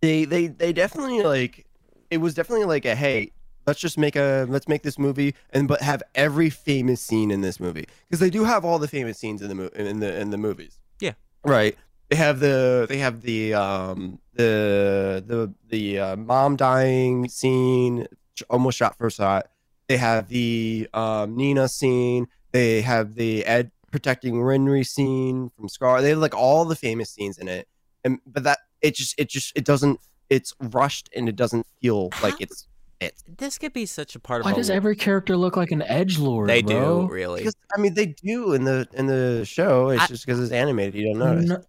they they they definitely like it was definitely like a hey, let's just make a let's make this movie and but have every famous scene in this movie because they do have all the famous scenes in the mo- in the in the movies. Yeah. right. They have the they have the um the the the uh, mom dying scene, almost shot first shot. They have the um, Nina scene. They have the Ed protecting Winry scene from Scar. They have like all the famous scenes in it, and but that it just it just it doesn't it's rushed and it doesn't feel like it's it This could be such a part Why of. a does lo- every character look like an edge lord? They bro? do really. because I mean they do in the in the show. It's I- just because it's animated. You don't notice. No-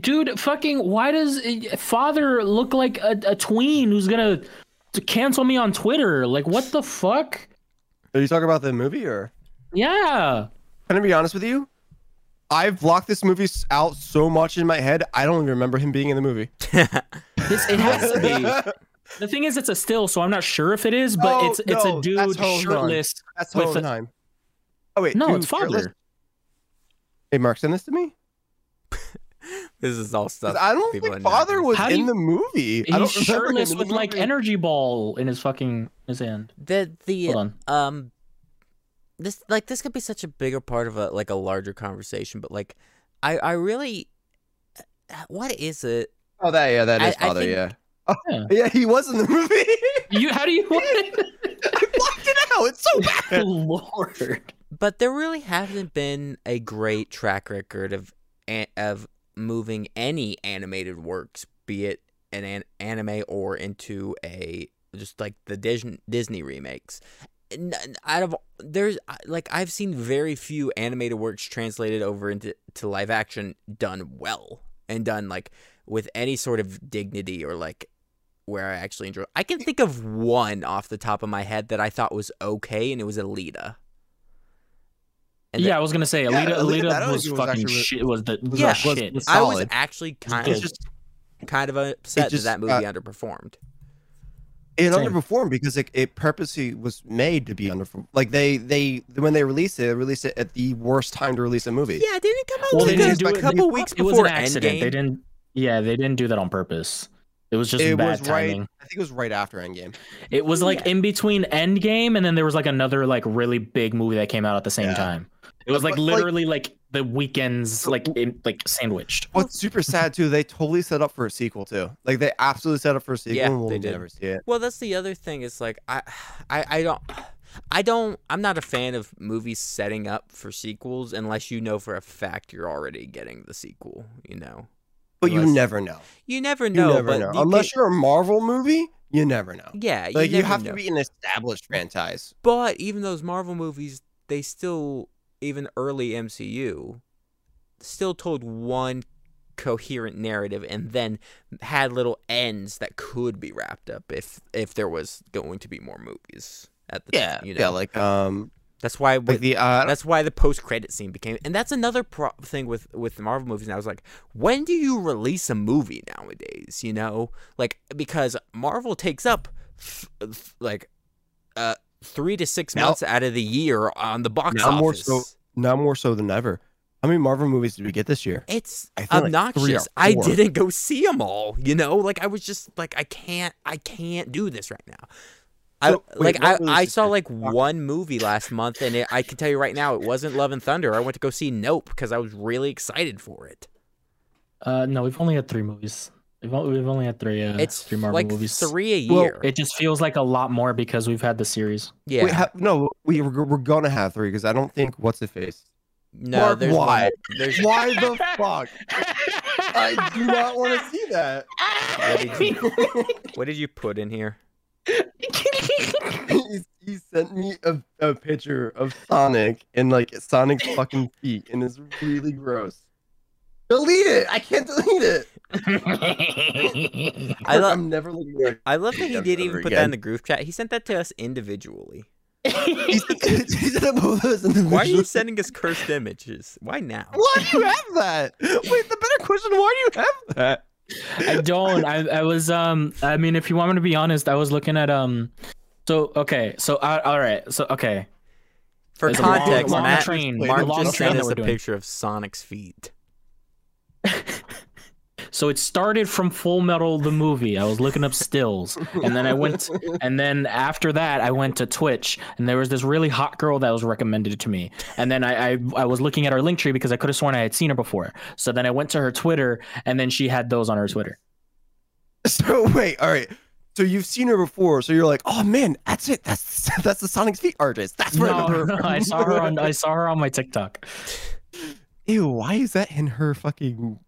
dude, fucking, why does father look like a, a tween who's gonna cancel me on Twitter? Like, what the fuck? Are you talking about the movie or? Yeah. Can I be honest with you? I've blocked this movie out so much in my head. I don't even remember him being in the movie. This, it has to be. The thing is, it's a still, so I'm not sure if it is, but Oh, it's it's no, a dude that's Home shirtless. That's With whole the- time. Oh wait, No, dude, it's shirtless? father. Hey, Mark, send this to me. this is all stuff. I don't people think Father gonna was How in you- the movie. I don't He's remember shirtless in the with like energy ball in his fucking his hand. the the Hold on. um this like this could be such a bigger part of a like a larger conversation but like i i really what is it Oh, that yeah, that is I- is I Father. think- yeah. Oh, Yeah. yeah, he was in the movie. You how do you I blocked it out. It's so bad. Lord. but there really hasn't been a great track record of of moving any animated works be it an, an anime or into a just like the Disney Disney remakes N- n- out of there's like I've seen very few animated works translated over into to live action done well and done like with any sort of dignity or like where I actually enjoy. I can think of one off the top of my head that I thought was okay, and it was Alita. And yeah, I was gonna say Yeah, Alita. Alita, Alita, was was fucking actually re- shit. Was the was Yeah, was- shit. was I was actually kind It's of just kind of upset just, that that movie uh, underperformed. it Same. underperformed because it, it purposely was made to be underperformed. Like they they when they released it, they released it at the worst time to release a movie. Yeah, it didn't it come out Well, like they a, didn't a it- couple weeks It was before an accident. Endgame? They didn't. Yeah, they didn't do that on purpose. It was just it bad was right. timing. I think it was right after Endgame. It was like Yeah. in between Endgame and then there was like another like really big movie that came out at the same Yeah. time. It was like But, like- literally like the weekends like in, like sandwiched. What's super sad too, they totally set up for a sequel too. Like they absolutely set up for a sequel. Yeah, and we'll they did. never see it. Well, that's the other thing. Is like I, I, I don't, I don't. I'm not a fan of movies setting up for sequels unless you know for a fact you're already getting the sequel. You know, But you never know. you never know. You never but know. you Unless you're a Marvel movie, you never know. yeah, you, Like you have know. to be an established franchise. But even those Marvel movies, they still, even early MCU, still told one coherent narrative and then had little ends that could be wrapped up if if there was going to be more movies at the Yeah, time. You know, yeah, like um, that's why like with, the uh, that's why the post credit scene became, and that's another pro- thing with with the Marvel movies. Now, I was like, when do you release a movie nowadays? You know, like because Marvel takes up f- like uh three to six Now- months out of the year on the box Now more office. so- now more so than ever. How many Marvel movies did we get this year? It's feel like obnoxious. I didn't go see them all. You know, like I was just like, I can't, I can't do this right now. I So, wait, like I, I saw like one movie last month, and it, I can tell you right now, it wasn't Love and Thunder. I went to go see Nope because I was really excited for it. Uh no, we've only had three movies. We've only, we've only had three uh It's three Marvel like movies. three a Well, year. It just feels like a lot more because we've had the series. yeah, Wait, ha- no, we we're, we're gonna have three because I don't think what's the face. no, Mark, there's why? more- there's Why the fuck? I do not want to see that. What did you- what did you put in here? He, he sent me a, a picture of Sonic and like Sonic's fucking feet, and it's really gross. Delete it! I can't delete it. I love- I'm never looking at I love that he didn't even put that in the group chat. He sent that to us individually. He sent he it both of us Why are you sending us cursed images? Why now? Why do you have that? Wait, the better question: Why do you have that? I don't. I I was um. I mean, if you want me to be honest, I was looking at um. So okay. So uh, all right. So okay. For It's a long- context, long Matt, train- Mark just sent us a doing. picture of Sonic's feet. So it started from Full Metal the movie. I was looking up stills, and then I went, and then after that, I went to Twitch, and there was this really hot girl that was recommended to me. And then I I, I was looking at her link tree because I could have sworn I had seen her before. So then I went to her Twitter, and then she had those on her Twitter. So wait, all right. So you've seen her before, so you're like, oh man, that's it. That's that's the Sonic's feet artist. That's where I remember her no, I saw her on I saw her on my TikTok. Ew, why is that in her fucking?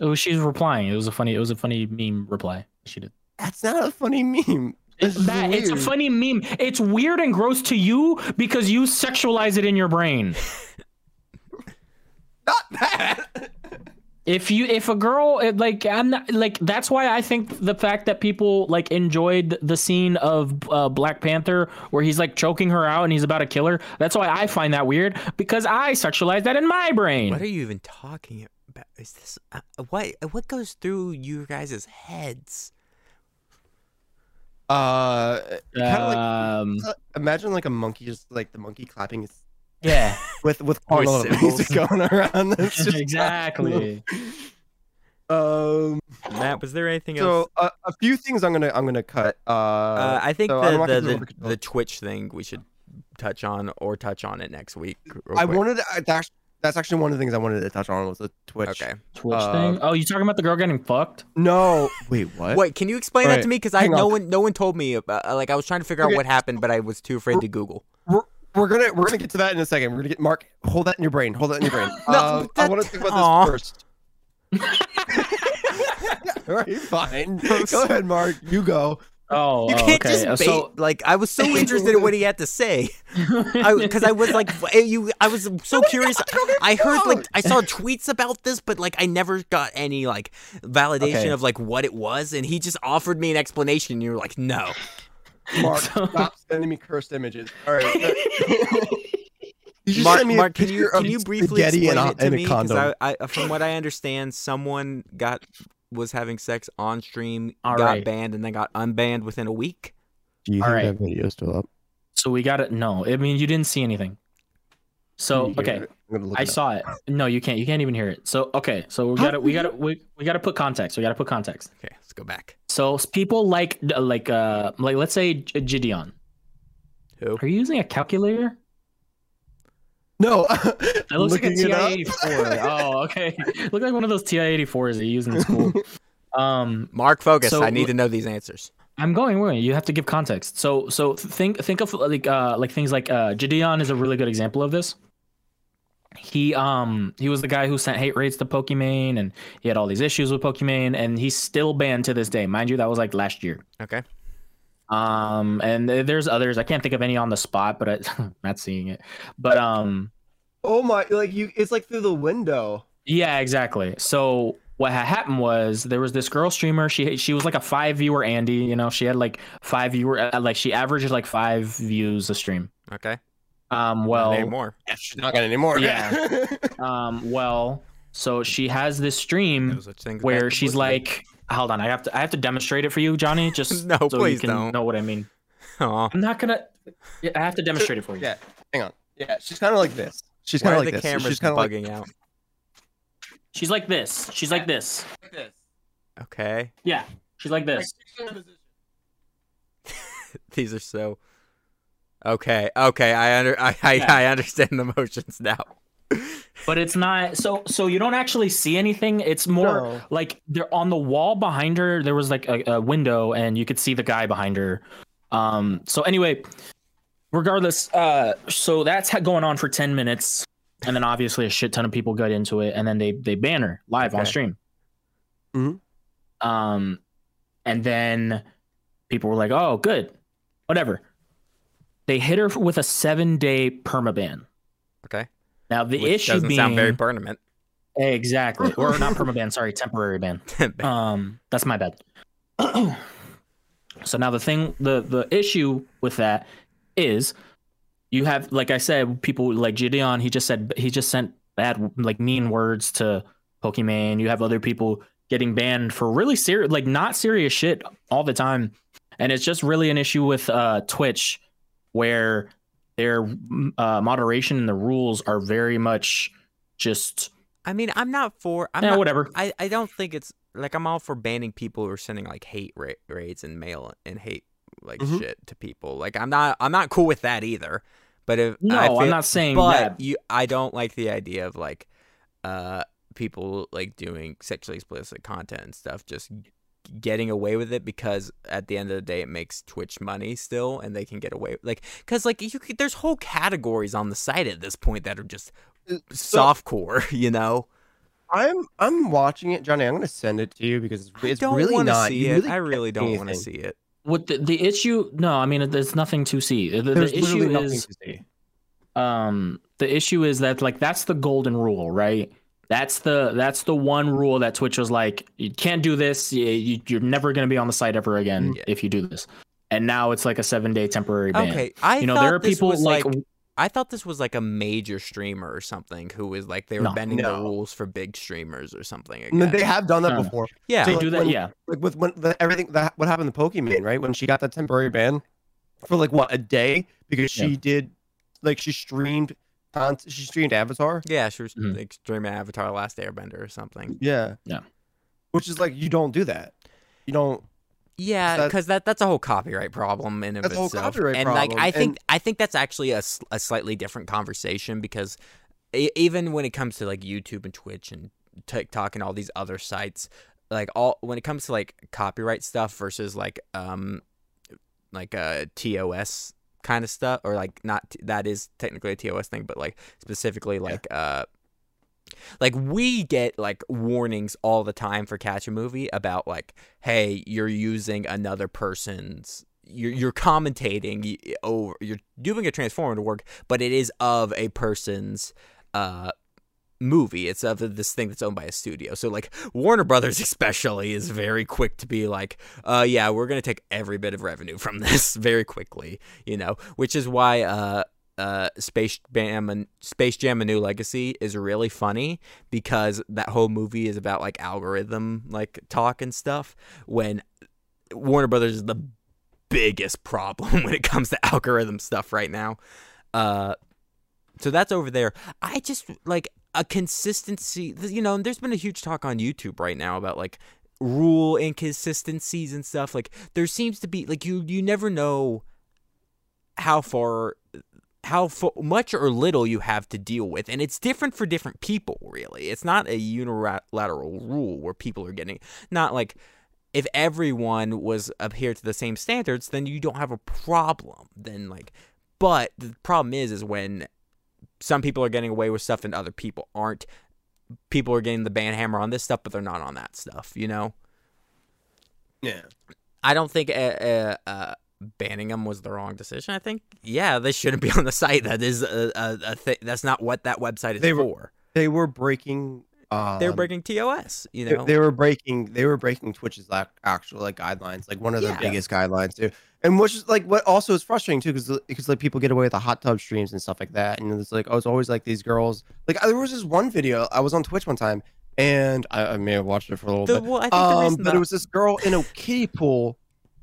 It was she's replying. It was a funny. It was a funny meme reply. She did. That's not a funny meme. This is That it's a funny meme. It's weird and gross to you because you sexualize it in your brain. Not that. If you if a girl it, like I'm not like that's why I think the fact that people like enjoyed the scene of uh, Black Panther where he's like choking her out and he's about to kill her. That's why I find that weird because I sexualize that in my brain. What are you even talking about? Is this uh, what? What goes through you guys' heads? Uh, kind of like um, uh, imagine like a monkey, just like the monkey clapping his yeah, with with Or all the music going around. That's just exactly. Um. Matt, was there anything else? So uh, a few things I'm gonna I'm gonna cut. Uh, Uh, I think so the not the, the, the Twitch thing we should touch on or touch on it next week. I quick. wanted to, I- that's that's actually one of the things I wanted to touch on was the Twitch. Okay. Twitch Uh, thing. Oh, you talking about the girl getting fucked? No, wait, what? Wait, can you explain that to me? Because I hang no on. one no one told me about. uh, Like I was trying to figure out what happened, but I was too afraid to Google. We're, we're gonna we're gonna get to that in a second. We're gonna get Mark. Hold that in your brain. Hold that in your brain. No, uh, but I want to talk Aw. about this first. All right, fine. Go ahead, Mark. You go. Oh, You oh, can't okay. just Uh, bait. so like I was so interested in what he had to say, because I, was like, eh, you. I was so curious. I heard like I saw tweets about this, but like I never got any like validation Okay. of like what it was, and he just offered me an explanation. And you were like, no. Mark, So- stop sending me cursed images. All right. You Mark, sent me a Mark, can you can you briefly explain and a- it to and me? Because. I, I, from what I understand, someone got was having sex on stream, All got right. banned, and then got unbanned within a week. Do you All right. video still up? so we got it. No, I mean you didn't see anything. So okay, I saw it. No, you can't. You can't even hear it. So okay, so we got to We got to We, we got to put context. We got to put context. Okay, let's go back. So people like like uh like let's say J- Gideon. Who? Are you using a calculator? No, It looks like a Looking it up. TI-84. oh, okay. Look like one of those TI-84s that you use in school. Um, Mark, focus. So I need to know these answers. I'm going. Wait, you have to give context. So, so think think of like uh like things like uh Gideon is a really good example of this. He um he was the guy who sent hate raids to Pokimane, and he had all these issues with Pokimane, and he's still banned to this day. Mind you, that was like last year. Okay. Um, and there's others. I can't think of any on the spot, but I, am not seeing it. But um, oh my! Like you, it's like through the window. Yeah, exactly. So what had happened was there was this girl streamer. She she was like a five viewer Andy. You know, she had like five viewer uh, like she averaged like five views a stream. Okay. Um, Not well, anymore. Yeah, she's not gonna anymore. Yeah. um, well, so she has this stream such thing as where she's publicity. like, hold on, I have to I have to demonstrate it for you, Johnny, just No, so please you can don't. know what I mean. Aw. I'm not gonna. Yeah, I have to demonstrate it for you. yeah. Hang on. Yeah, she's kind of like this. She's kind of like the this. Cameras she's kind of like bugging out? She's like this. She's like this. this. Okay. Yeah, she's like this. These are so. Okay. Okay. I under. I. I, Yeah. I understand the motions now. But it's not so so you don't actually see anything it's more No. like they're on the wall behind her there was like a, a window and you could see the guy behind her um so anyway regardless uh so that's going on for 10 minutes and then obviously a shit ton of people got into it and then they they ban her live on Okay. stream Mhm. um and then people were like oh good whatever they hit her with a seven day permaban. Okay. Now the Which issue doesn't being sound very permanent. exactly, or not permaban, sorry, temporary ban. Um, that's my bad. so now the thing, the the issue with that is, you have, like I said, people like Gideon. He just said he just sent bad, like mean words to Pokimane. You have other people getting banned for really serious, like not serious shit all the time, and it's just really an issue with uh, Twitch, where their uh, moderation and the rules are very much just I mean, I'm not for. I'm yeah, not, whatever. I, I don't think it's like I'm all for banning people who are sending like hate ra- raids and mail and hate like Mhm. shit to people. Like I'm not I'm not cool with that either. But if No, I I'm not saying but that. you I don't like the idea of like uh people like doing sexually explicit content and stuff just getting away with it because at the end of the day it makes Twitch money still and they can get away like cuz like you could, there's whole categories on the site at this point that are just So- softcore, you know. I'm I'm watching it, Johnny. I'm gonna send it to you because it's, I don't really not. see you it. really I really don't want to see it. What the, the issue? No, I mean there's nothing to see. The, the There's literally issue nothing is to see. um the issue is that like that's the golden rule, right? That's the that's the one rule that Twitch was like you can't do this. You, you, you're never gonna be on the site ever again mm, Yeah. if you do this. And now it's like a seven day temporary ban. Okay, I you know thought there are this people was like, I thought this was like a major streamer or something who was like they were No. bending the rules for big streamers or something. No, Again. They have done that No. before. yeah, they So, do that. when- yeah, Like with when the, everything that what happened to Pokimane, right? When she got that temporary ban for like what a day because she Yeah. did like she streamed con- she streamed Avatar. yeah, she was Mhm. like streaming Avatar: Last Airbender or something. Yeah. Yeah. Which is like you don't do that. You don't. Yeah, because that that's a whole copyright problem in of That's a whole itself. copyright and like I think and- I think that's actually a, a slightly different conversation because e- even when it comes to like YouTube and Twitch and TikTok and all these other sites, like all when it comes to like copyright stuff versus like um like a TOS kind of stuff or like not that is technically a TOS thing, but like specifically like uh like we get like warnings all the time for catch a movie about like hey you're using another person's you're, you're commentating over you're doing a transformative work but it is of a person's uh movie it's of this thing that's owned by a studio so like warner brothers especially is very quick to be like uh yeah we're gonna take every bit of revenue from this very quickly you know which is why uh uh, Space Jam and Space Jam: A New Legacy is really funny because that whole movie is about like algorithm like talk and stuff. When Warner Brothers is the biggest problem when it comes to algorithm stuff right now. Uh, so that's over there. I just like a consistency. You know, there's been a huge talk on YouTube right now about like rule inconsistencies and stuff. Like there seems to be like you you never know how far how fo- much or little you have to deal with and it's different for different people really it's not a unilateral rule where people are getting not like if everyone was adhere to the same standards then you don't have a problem then like but the problem is is when some people are getting away with stuff and other people aren't people are getting the ban hammer on this stuff but they're not on that stuff you know Yeah. I don't think uh, uh, uh, banning them was the wrong decision. I think, yeah, they shouldn't be on the site. That is a, a, a thing. That's not what that website is They were- for. They were breaking. Um, They're breaking TOS. You know, they were breaking. They were breaking Twitch's like actual like guidelines, like one of the Yeah. biggest guidelines too. And which is like what also is frustrating too, because because like people get away with the hot tub streams and stuff like that, and it's like oh, it's always like these girls. Like there was this one video I was on Twitch one time, and I, I may have watched it for a little The- bit. well, I think Um, but that- it was this girl in a kiddie pool,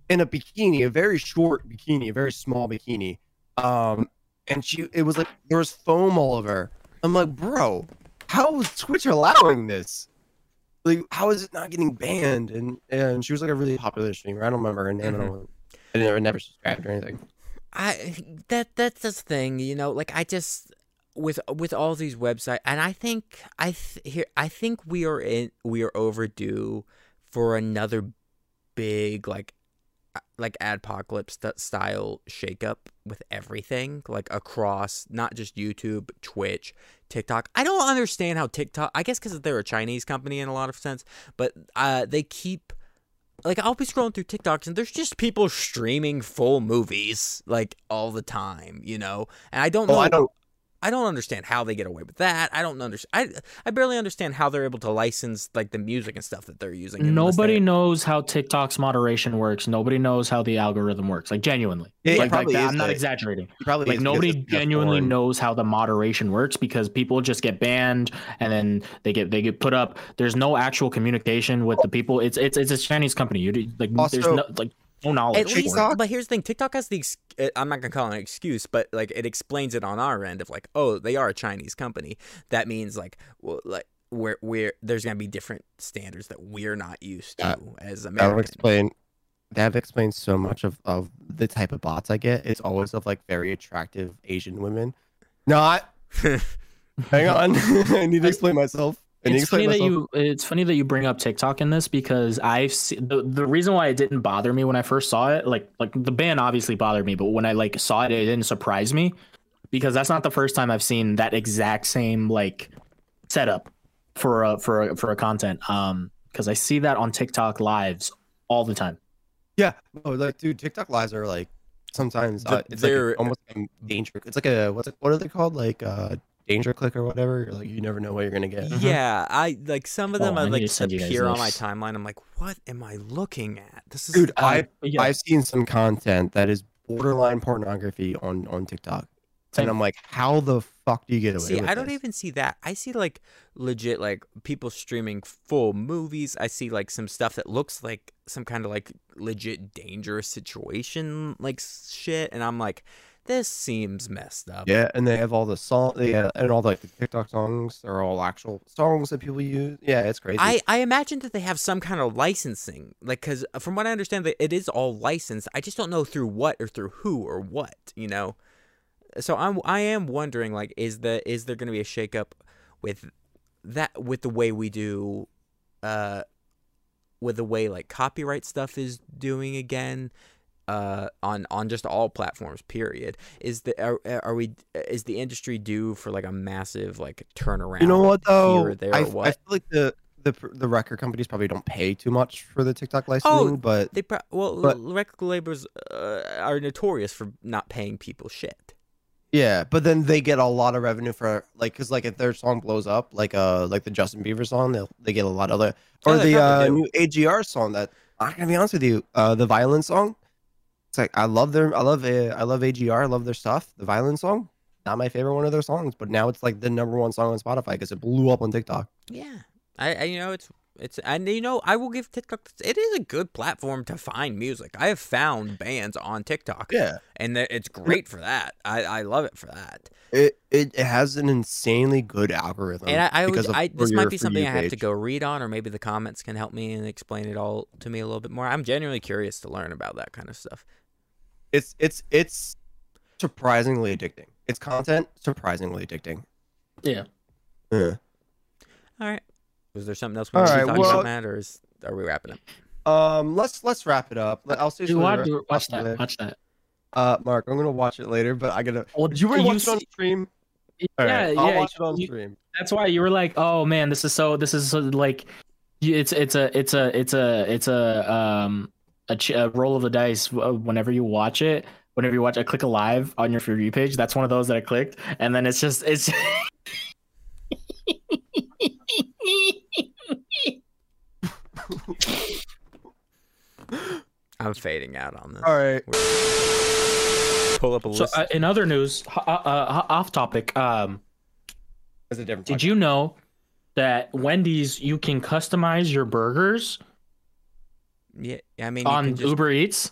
in a bikini, a very short bikini, a very small bikini. Um, and she, it was like there was foam all over. her. I'm like, bro, how is Twitch allowing this? Like, how is it not getting banned? And and she was like a really popular streamer. I don't remember her name. I don't. Mm-hmm. I never never subscribed or anything. I that that's the thing, you know. Like I just with with all these websites, and I think I th- here I think we are in we are overdue for another big like like adpocalypse st- style shakeup with everything like across not just YouTube, Twitch, TikTok. I don't understand how TikTok. I guess because they're a Chinese company in a lot of sense, but uh, they keep like I'll be scrolling through TikToks and there's just people streaming full movies like all the time, you know. And I don't know. Well, I don't. I don't understand how they get away with that. I don't understand. I I barely understand how they're able to license like the music and stuff that they're using. Nobody they- knows how TikTok's moderation works. Nobody knows how the algorithm works. Like genuinely, It like, like probably I'm not a- exaggerating. Probably Like nobody because it's just genuinely knows how the moderation works because people just get banned and then they get they get put up. There's no actual communication with the people. It's it's it's a Chinese company. You do- like there's no like no knowledge. At least. TikTok? but here's the thing: TikTok has the. ex- uh, I'm not gonna call it an excuse, but like it explains it on our end of like, oh, they are a Chinese company. That means like, well, like where where there's gonna be different standards that we're not used to Uh, as That would Americans. explain. That explains so much of, of the type of bots I get. It's always of like very attractive Asian women. Not. Hang on. I need to explain myself. I need to It's funny explain that you it's funny that you bring up TikTok in this because I've seen the, the reason why it didn't bother me when I first saw it like like the ban obviously bothered me but when I like saw it it didn't surprise me because that's not the first time I've seen that exact same like setup for a for a, for a content um because I see that on TikTok lives all the time. Yeah. Oh, like, dude, TikTok lives are like sometimes uh, it's like they're- a, almost like a danger. It's like a what's it, what are they called? Like uh, danger click or whatever. You're like you never know what you're gonna get. Mm-hmm. Yeah, I like some of them. Oh, I I like to just send you guys appear on my timeline. I'm like, what am I looking at? This is Dude, I yeah. I've seen some content that is borderline pornography on on TikTok, and I'm like, how the fuck do you get away See, with I don't this? even see that. I see like legit like people streaming full movies. I see like some stuff that looks like some kind of like legit dangerous situation like shit and I'm like this seems messed up. Yeah, and they have all the song, yeah, and all like the TikTok songs are all actual songs that people use. Yeah, it's crazy. I, I imagine that they have some kind of licensing, like because from what I understand, that it is all licensed. I just don't know through what or through who or what, you know. So I'm I am wondering, like, is the is there going to be a shakeup with that with the way we do, uh, with the way like copyright stuff is doing again, uh, on on just all platforms. Period. Is the are, are we is the industry due for like a massive like turnaround? you know what though? Here or there I, or I feel like the the the record companies probably don't pay too much for the TikTok licensing, but They pro- well, But- record labels uh, are notorious for not paying people shit. yeah, but then they get a lot of revenue for like because like if their song blows up, like uh like the Justin Bieber song, they they get a lot of the or Oh, they the uh, do. new AJR song that I'm gonna be honest with you, uh the violence song. It's like I love their I love uh, I love AJR, I love their stuff. The violence song, not my favorite one of their songs, but now it's like the number one song on Spotify because it blew up on TikTok. Yeah, I, I you know it's it's and you know I will give TikTok. It is a good platform to find music. I have found bands on TikTok, Yeah. and it's great for that. I, I love it for that. It, it has an insanely good algorithm. And I, I, always, I this your might be something I have to go read on, or maybe the comments can help me and explain it all to me a little bit more. I'm genuinely curious to learn about that kind of stuff. It's it's it's surprisingly addicting. It's content surprisingly addicting. Yeah. Yeah. All right, was there something else we All want to right, talk well- about, Matt, or is, are we wrapping up? Um. Let's let's wrap it up. I'll see Dude, you watch, later. watch that. Watch that. Uh, Mark, I'm gonna watch it later, but I gotta. Well, Did you already you watch it on see- stream? All yeah, right, I'll yeah. watch it on you- stream. That's why you were like, "Oh man, this is so. This is so, like, you- it's it's a it's a it's a it's a um a, ch- a roll of the dice. uh, Whenever you watch it, whenever you watch, I click a live on your for you page. That's one of those that I clicked, and then it's just it's. I'm fading out on this. All right. Pull up a so list. uh, in other news, uh, uh, off topic, um, It's a different. did you know that Wendy's you can customize your burgers yeah, I mean, on just, Uber Eats?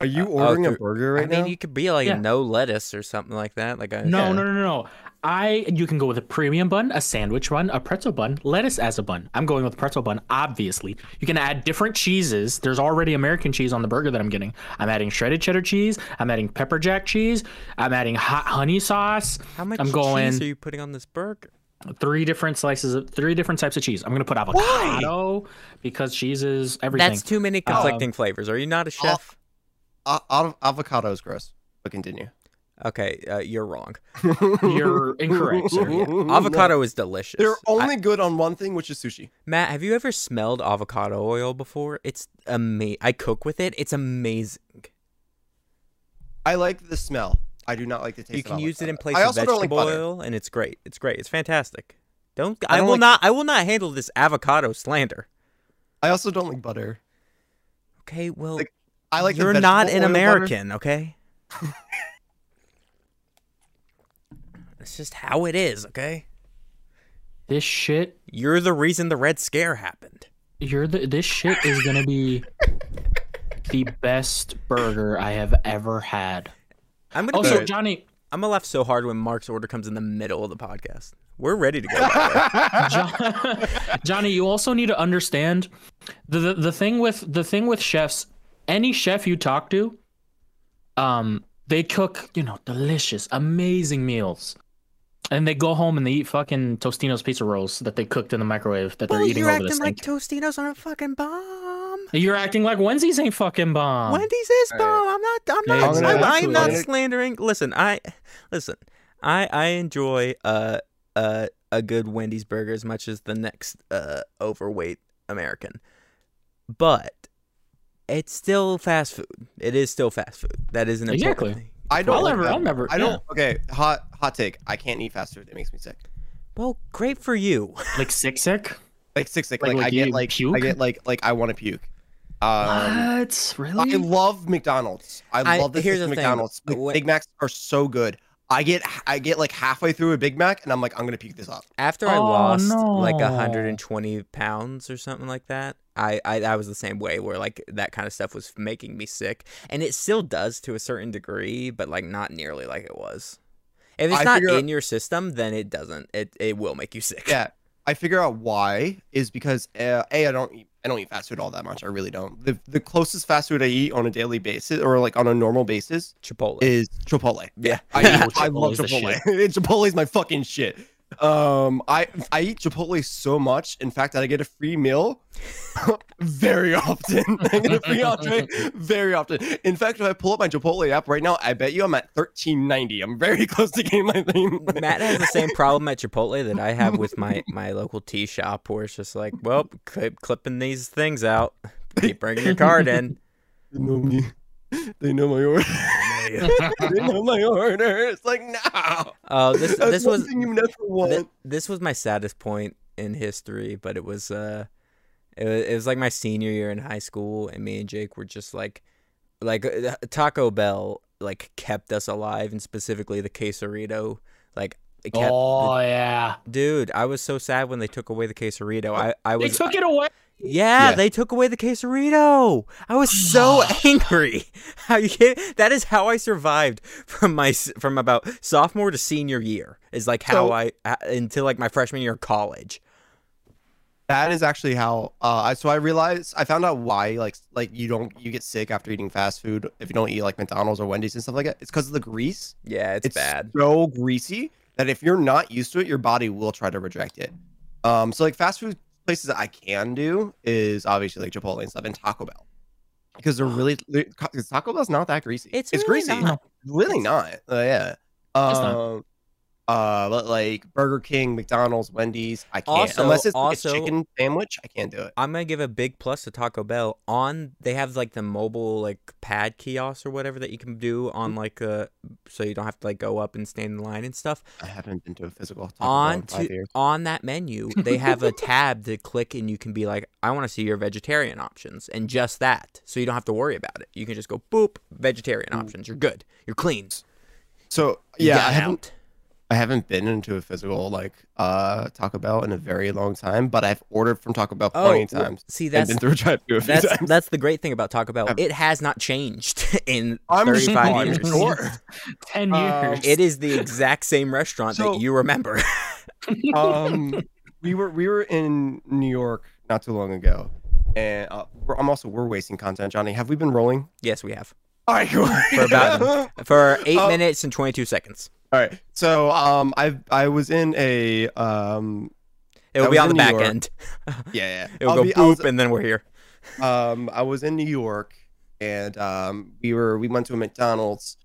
Are you Uh, ordering oh, a burger right now? I mean, you could be like Yeah. no lettuce or something like that. Like a No, Yeah. no, no, no, no. I you can go with a premium bun, a sandwich bun, a pretzel bun, lettuce as a bun. I'm going with pretzel bun, obviously. You can add different cheeses. There's already American cheese on the burger that I'm getting. I'm adding shredded cheddar cheese. I'm adding pepper jack cheese. I'm adding hot honey sauce. How much I'm going- cheese are you putting on this burger? Three different slices of three different types of cheese. I'm gonna put avocado because cheese is everything. That's too many conflicting flavors. Are you not a chef? Uh, av- avocado is gross. But continue. Okay, uh, you're wrong. You're incorrect, sir. No. Avocado is delicious. They're I- only good on one thing, which is sushi. Matt, have you ever smelled avocado oil before? It's amazing. I cook with it. It's amazing. I like the smell. I do not like the taste. you of can use it in place I of also don't like vegetable oil, and it's great. It's great. It's fantastic. Don't I I, don't will like- not I will not handle this avocado slander. I also don't like butter. Okay, well Like, I like the you're not an oil butter. American, okay? It's just how it is, okay? This shit, You're the reason the Red Scare happened. you're the. This shit is gonna be the best burger I have ever had. I'm gonna Also, Johnny, I'm gonna laugh so hard when Mark's order comes in the middle of the podcast. We're ready to go. by the way. Jo- Johnny, you also need to understand the, the the thing with the thing with chefs. Any chef you talk to, um, they cook you know delicious, amazing meals, and they go home and they eat fucking Tostino's pizza rolls that they cooked in the microwave that they're eating over the sink. Like Tostinos on a fucking bomb. You're acting like Wendy's ain't fucking bomb. Wendy's is Alright. bomb. I'm not. I'm Yeah, not. I'm I'm, I'm not slandering. Listen, I listen. I I enjoy uh uh a good Wendy's burger as much as the next uh overweight American, but it's still fast food. It is still fast food. That is an important Exactly. thing. I don't I'll like never- I'll never- I don't. Okay, hot hot take. I can't eat fast food. It makes me sick. Well, great for you. Like sick sick. Like sick, sick. Like- Like, like I get like puke? I get like like I want to puke. Um, what? I love McDonald's. I, I- love the here's taste of thing. McDonald's. Like, Big Macs are so good. I get I get like halfway through a Big Mac and I'm like I'm gonna puke this up. After I Oh, lost like 120 pounds or something like that, I, I I was the same way where like that kind of stuff was making me sick, and it still does to a certain degree, but like not nearly like it was. If it's I not figure- in your system, then it doesn't. It it will make you sick. Yeah, I figure out why is because uh, a I don't eat I don't eat fast food all that much. I really don't. The the closest fast food I eat on a daily basis or like on a normal basis Chipotle. is Chipotle. yeah. I, eat, I love Chipotle's Chipotle. Chipotle's my fucking shit. Um, I I eat Chipotle so much, in fact, that I get a free meal very often. I get a free entree very often. In fact, if I pull up my Chipotle app right now, I bet you I'm at thirteen ninety. I'm very close to getting my thing. Matt has the same problem at Chipotle that I have with my my local tea shop, where it's just like, well, clip, clipping these things out, keep bringing your card in. They know me. They know my order. They know my order. It's like no. Oh, this That's this was you never want. Th- this was my saddest point in history, but it was uh, it was, it was like my senior year in high school, and me and Jake were just like, like uh, Taco Bell like kept us alive, and specifically the quesarito, like it kept. oh yeah. Dude, I was so sad when they took away the quesarito. I, I was They took it away. Yeah, Yeah. they took away the quesarito. I was so angry. How you get, that is how I survived from my from about sophomore to senior year. Is like how So- I uh, until like my freshman year of college. That is actually how. Uh, I so I realized I found out why like like you don't you get sick after eating fast food if you don't eat like McDonald's or Wendy's and stuff like that. It's because of the grease. Yeah, it's, It's bad. so greasy that if you're not used to it, your body will try to reject it. Um, so like fast food places that I can do is obviously like Chipotle and stuff and Taco Bell because they're really because Taco Bell's not that greasy. It's it's really greasy, not. really not. Uh, yeah. It's not. Uh, like Burger King, McDonald's, Wendy's, I can't Also- unless it's also- like a chicken sandwich. I can't do it. I'm gonna give a big plus to Taco Bell. On they have like the mobile like pad kiosks or whatever that you can do on Mm-hmm. like uh so you don't have to like go up and stand in line and stuff. I haven't been to a physical Taco Bell on to on that menu they have a tab to click and you can be like i want to see your vegetarian options and just that so you don't have to worry about it you can just go boop vegetarian options you're good you're clean So yeah, I haven't out. I haven't been into a physical like uh Taco Bell in a very long time, but I've ordered from Taco Bell plenty of well, times. see and that's been through a drive-thru a few that's times. that's the great thing about taco bell I've- it has not changed in I'm 35 I'm years sure. Ten Um, years. it is the exact same restaurant So- that you remember um, we were we were in New York not too long ago, and uh, we're, I'm also we're wasting content, Johnny. Have we been rolling? yes we have All right, cool. For about- for eight Oh. minutes and 22 seconds All right. So um, I I was in a um, it will be on the New back York. end yeah, yeah. it'll go be- boop was- and then we're here um, I was in New York, and um, we were we went to a McDonald's,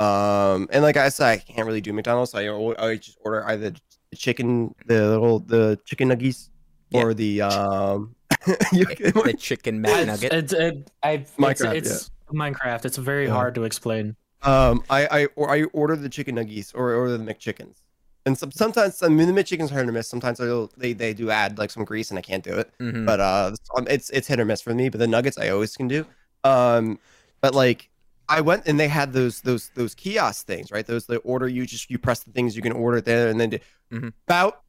Um, and like I said, I can't really do McDonald's, so I, o- I just order either the chicken, the little the chicken nuggets, or the um. you, the chicken It's, McNugget. it's, it, I, Minecraft, it's, it's Minecraft. It's very Yeah. hard to explain. Um, I I or I order the chicken nuggets or order the McChickens. And some, sometimes I mean the McChickens are hit or miss. Sometimes they they do add like some grease and I can't do it. Mhm. but uh it's it's hit or miss for me but the nuggets i always can do um but like i went and they had those those those kiosk things right those the order you just you press the things you can order it there and then do, Mhm. about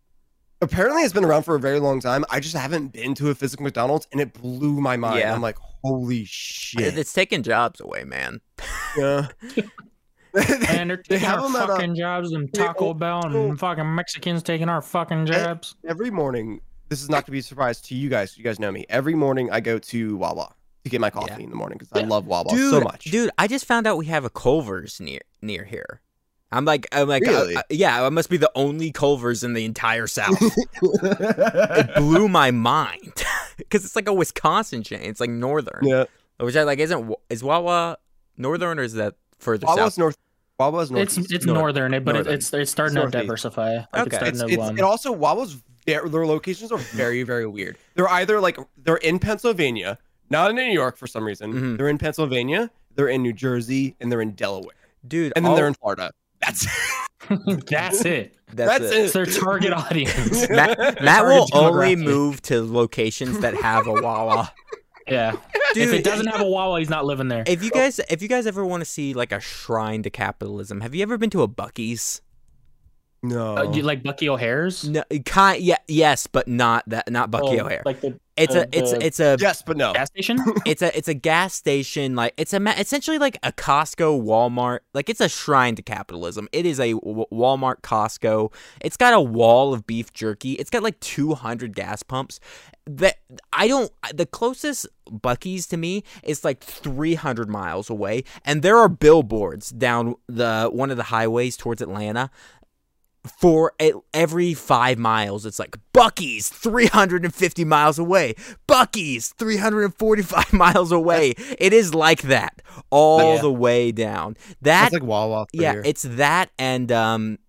apparently it's been around for a very long time i just haven't been to a physical mcdonald's and it blew my mind Yeah. i'm like holy shit It's taking jobs away, man. yeah And they're They taking have our them at, uh, fucking jobs and they Taco Bell also- and fucking Mexicans taking our fucking jobs. every morning this is not to be a surprise to you guys you guys know me every morning i go to wawa to get my coffee Yeah. in the morning because i love wawa dude, so much Dude, I just found out we have a Culver's near near here. I'm like, I'm like, uh, Really? uh, yeah, I must be the only Culver's in the entire South. it blew my mind because it's like a Wisconsin chain. It's like northern, yeah which I like. Isn't Wa- is Wawa northern or is that further Wawa's south? north. Wawa's north. It's it's northern, it- but it, Northern. it's it's starting It's to diversify. Like Okay. it's starting It's, to it's, it also Wawa's their, their locations are very very weird. They're either like they're in Pennsylvania, not in New York for some reason. Mhm. They're in Pennsylvania, they're in New Jersey, and they're in Delaware, Dude, and then all- they're in Florida. That's that's it. that's, that's it. It's their target audience. Matt, Matt will only move to locations that have a Wawa. Yeah. Dude, if it doesn't have a Wawa, he's not living there. If you guys, if you guys ever want to see like a shrine to capitalism, have you ever been to a Buc-ee's? No. Uh, you like Bucky O'Hare's? No, kind, yeah, yes, but not that, not Bucky Oh, O'Hare. Like the it's the- a, it's, the it's a, yes, but no. gas station? it's a, it's a gas station. Like it's a, essentially like a Costco, Walmart. Like it's a shrine to capitalism. It is a w- Walmart, Costco. It's got a wall of beef jerky. It's got like 200 gas pumps. That I don't. The closest Buc-ee's to me is like 300 miles away, and there are billboards down the one of the highways towards Atlanta for every five miles, it's like Buc-ee's 350 miles away, Buc-ee's 345 miles away. It is like that all Yeah. the way down. That That's like Wawa. yeah, here. it's that and um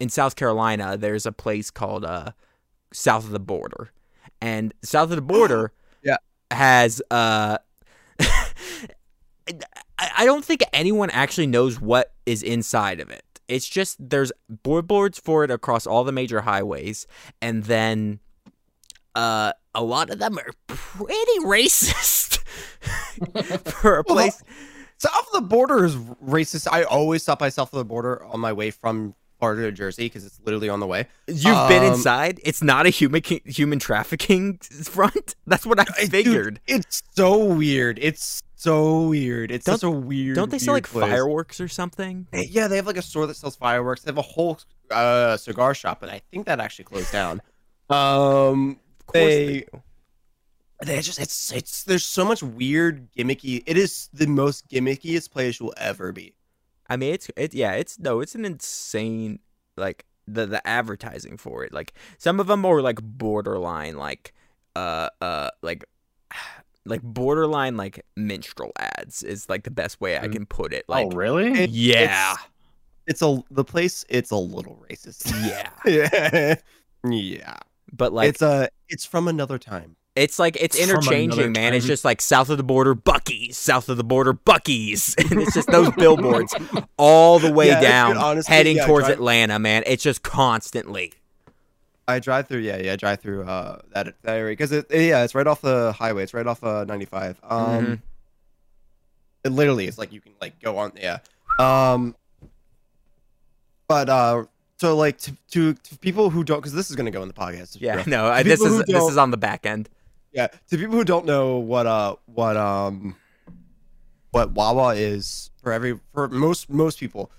in South Carolina there's a place called uh South of the Border. And South of the Border Yeah. has uh I don't think anyone actually knows what is inside of it. It's just there's boards for it across all the major highways and then uh a lot of them are pretty racist for a Well, place South of the border is racist. I always stop by south of the border on my way from Florida to Jersey because it's literally on the way. You've been Um, inside. It's not a human human trafficking front. That's what I I- dude, figured. it's so weird. It's so weird. It's Don't- such a weird. Don't they sell like place. fireworks or something? They- Yeah, they have like a store that sells fireworks. They have a whole uh, cigar shop, but I think that actually closed down. Um, Of course they, they they just it's it's there's so much weird gimmicky. It is the most gimmickiest place you'll ever be. I mean, it's it. Yeah, it's no, it's an insane like the the advertising for it. Like some of them are like borderline, like uh uh like like borderline like minstrel ads is like the best way I Mm. can put it. Like oh, really? It- yeah, It's a the place. It's a little racist. yeah. yeah, yeah. But like it's a it's from another time. It's like it's From interchanging, man. It's just like south of the border, Buc-ee's, south of the border, Buc-ee's, and it's just those billboards all the way Yeah, down, honestly, heading yeah, towards drive- Atlanta, man. It's just constantly. I drive through, yeah, yeah, I drive through uh that that area because it, yeah, it's right off the highway. It's right off uh 95. Um, Mhm. it literally is like you can like go on, yeah. Um, but uh, so like to to, to people who don't, because this is gonna go in the podcast. Yeah, no, I, this is this is on the back end. yeah. To people who don't know what uh what um what Wawa is for every for most most people,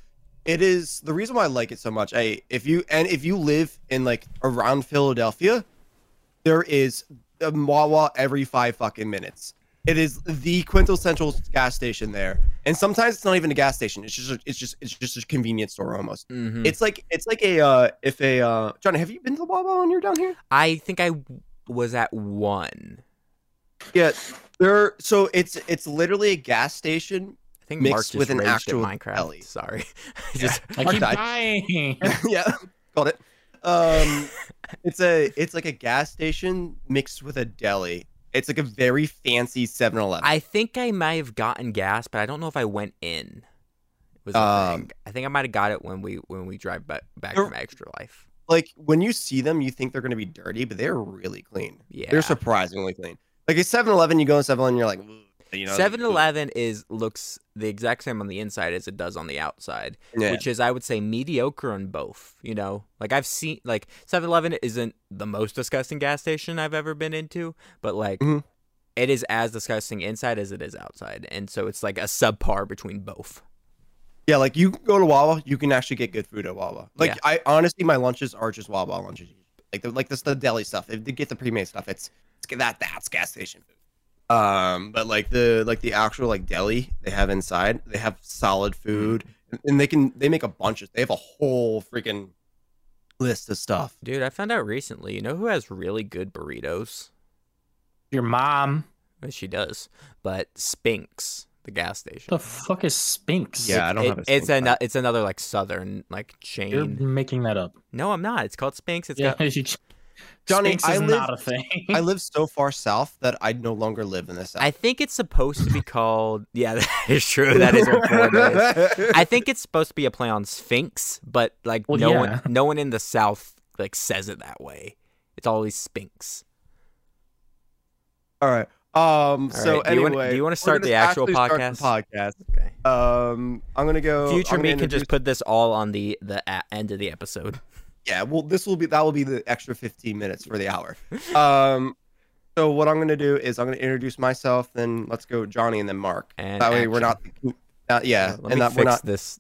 it is the reason why I like it so much. I if you and if you live in like around Philadelphia, there is a Wawa every five fucking minutes. It is the quintessential gas station there, and sometimes it's not even a gas station. It's just a, it's just it's just a convenience store almost. hmm It's like it's like a uh if a uh Johnny, have you been to the Wawa when you're down here? I think I was at one. Yeah, there. So it's it's literally a gas station, think mixed Mark just with an actual Minecraft. deli. Sorry. I just I Mark keep died. dying. yeah, got it. Um, it's a it's like a gas station mixed with a deli. It's like a very fancy 7-Eleven. I think I might have gotten gas, but I don't know if I went in. Was the Um, thing. I think I might have got it when we when we drive back back They're- from Extra Life. like when you see them, you think they're gonna be dirty, but they're really clean. Yeah. They're surprisingly clean. Like a 7-Eleven, you go in 7-Eleven, you're like, "Ugh," you know, 7-Eleven is looks the exact same on the inside as it does on the outside, Yeah. which is I would say mediocre on both. You know, like I've seen like 7-Eleven isn't the most disgusting gas station I've ever been into, but like Mhm. it is as disgusting inside as it is outside, and so it's like a subpar between both. Yeah, like you go to Wawa, you can actually get good food at Wawa. Like Yeah. I honestly, my lunches are just Wawa lunches. Like the like the, the deli stuff. If they get the pre-made stuff, it's, it's that that's gas station food. Um, but like the like the actual like deli they have inside, they have solid food, and, and they can they make a bunch of. They have a whole freaking list of stuff. Dude, I found out recently. You know who has really good burritos? Your mom. She does, but Spinx, the gas station. The fuck is Spinx? Yeah, I don't It- have a it's Spinx an, it's another like southern like chain. You're making that up. No, I'm not. It's called Spinx. It's Yeah, got you- Johnny, Spinx I live- not a thing. I live so far south that I no longer live in this. South. I think it's supposed to be called. Yeah, that is true. That is what Florida is. I think it's supposed to be a play on Sphinx, but like Well, no yeah. one, no one in the South like says it that way. It's always Sphinx. All right. Um. All so right, do you wanna- anyway, do you wanna start the actual actually start the podcast? podcast. Okay. Um. I'm gonna go. Future I'm me gonna can just put this all on the the a- end of the episode. Yeah. Well, this will be that will be the extra 15 minutes for the hour. Um. So what I'm gonna do is I'm gonna introduce myself, then let's go Johnny and then Mark. And that way we're not. action. Uh, yeah, Let and that fix we're not this.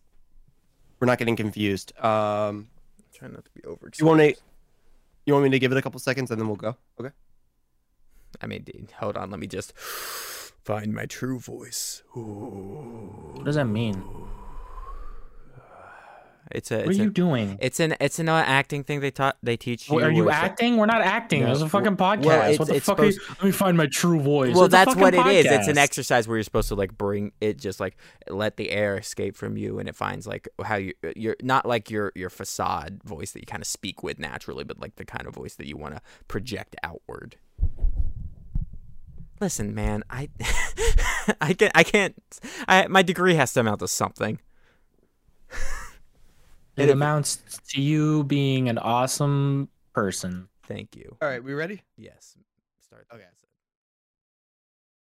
we're not getting confused. Um. Try not to be over. You want to? You want me to give it a couple seconds and then we'll go? Okay. I mean, hold on. Let me just find my true voice. Ooh. What does that mean? It's a. What It's are a, you doing? It's an. It's an uh, acting thing they taught. They teach you. What, are you where it's- acting? We're not acting. No, It's a fucking podcast. well, what the fuck are you? Let me find my true voice. Well, It's that's what it fucking is. It's an exercise where you're supposed to like bring it, just like let the air escape from you, and it finds like how you you're not like your your facade voice that you kind of speak with naturally, but like the kind of voice that you want to project outward. Listen, man, I I can I can't. I my degree has to amount to something. It amounts to you being an awesome person. Thank you. All right. We ready? Yes. Start. Okay.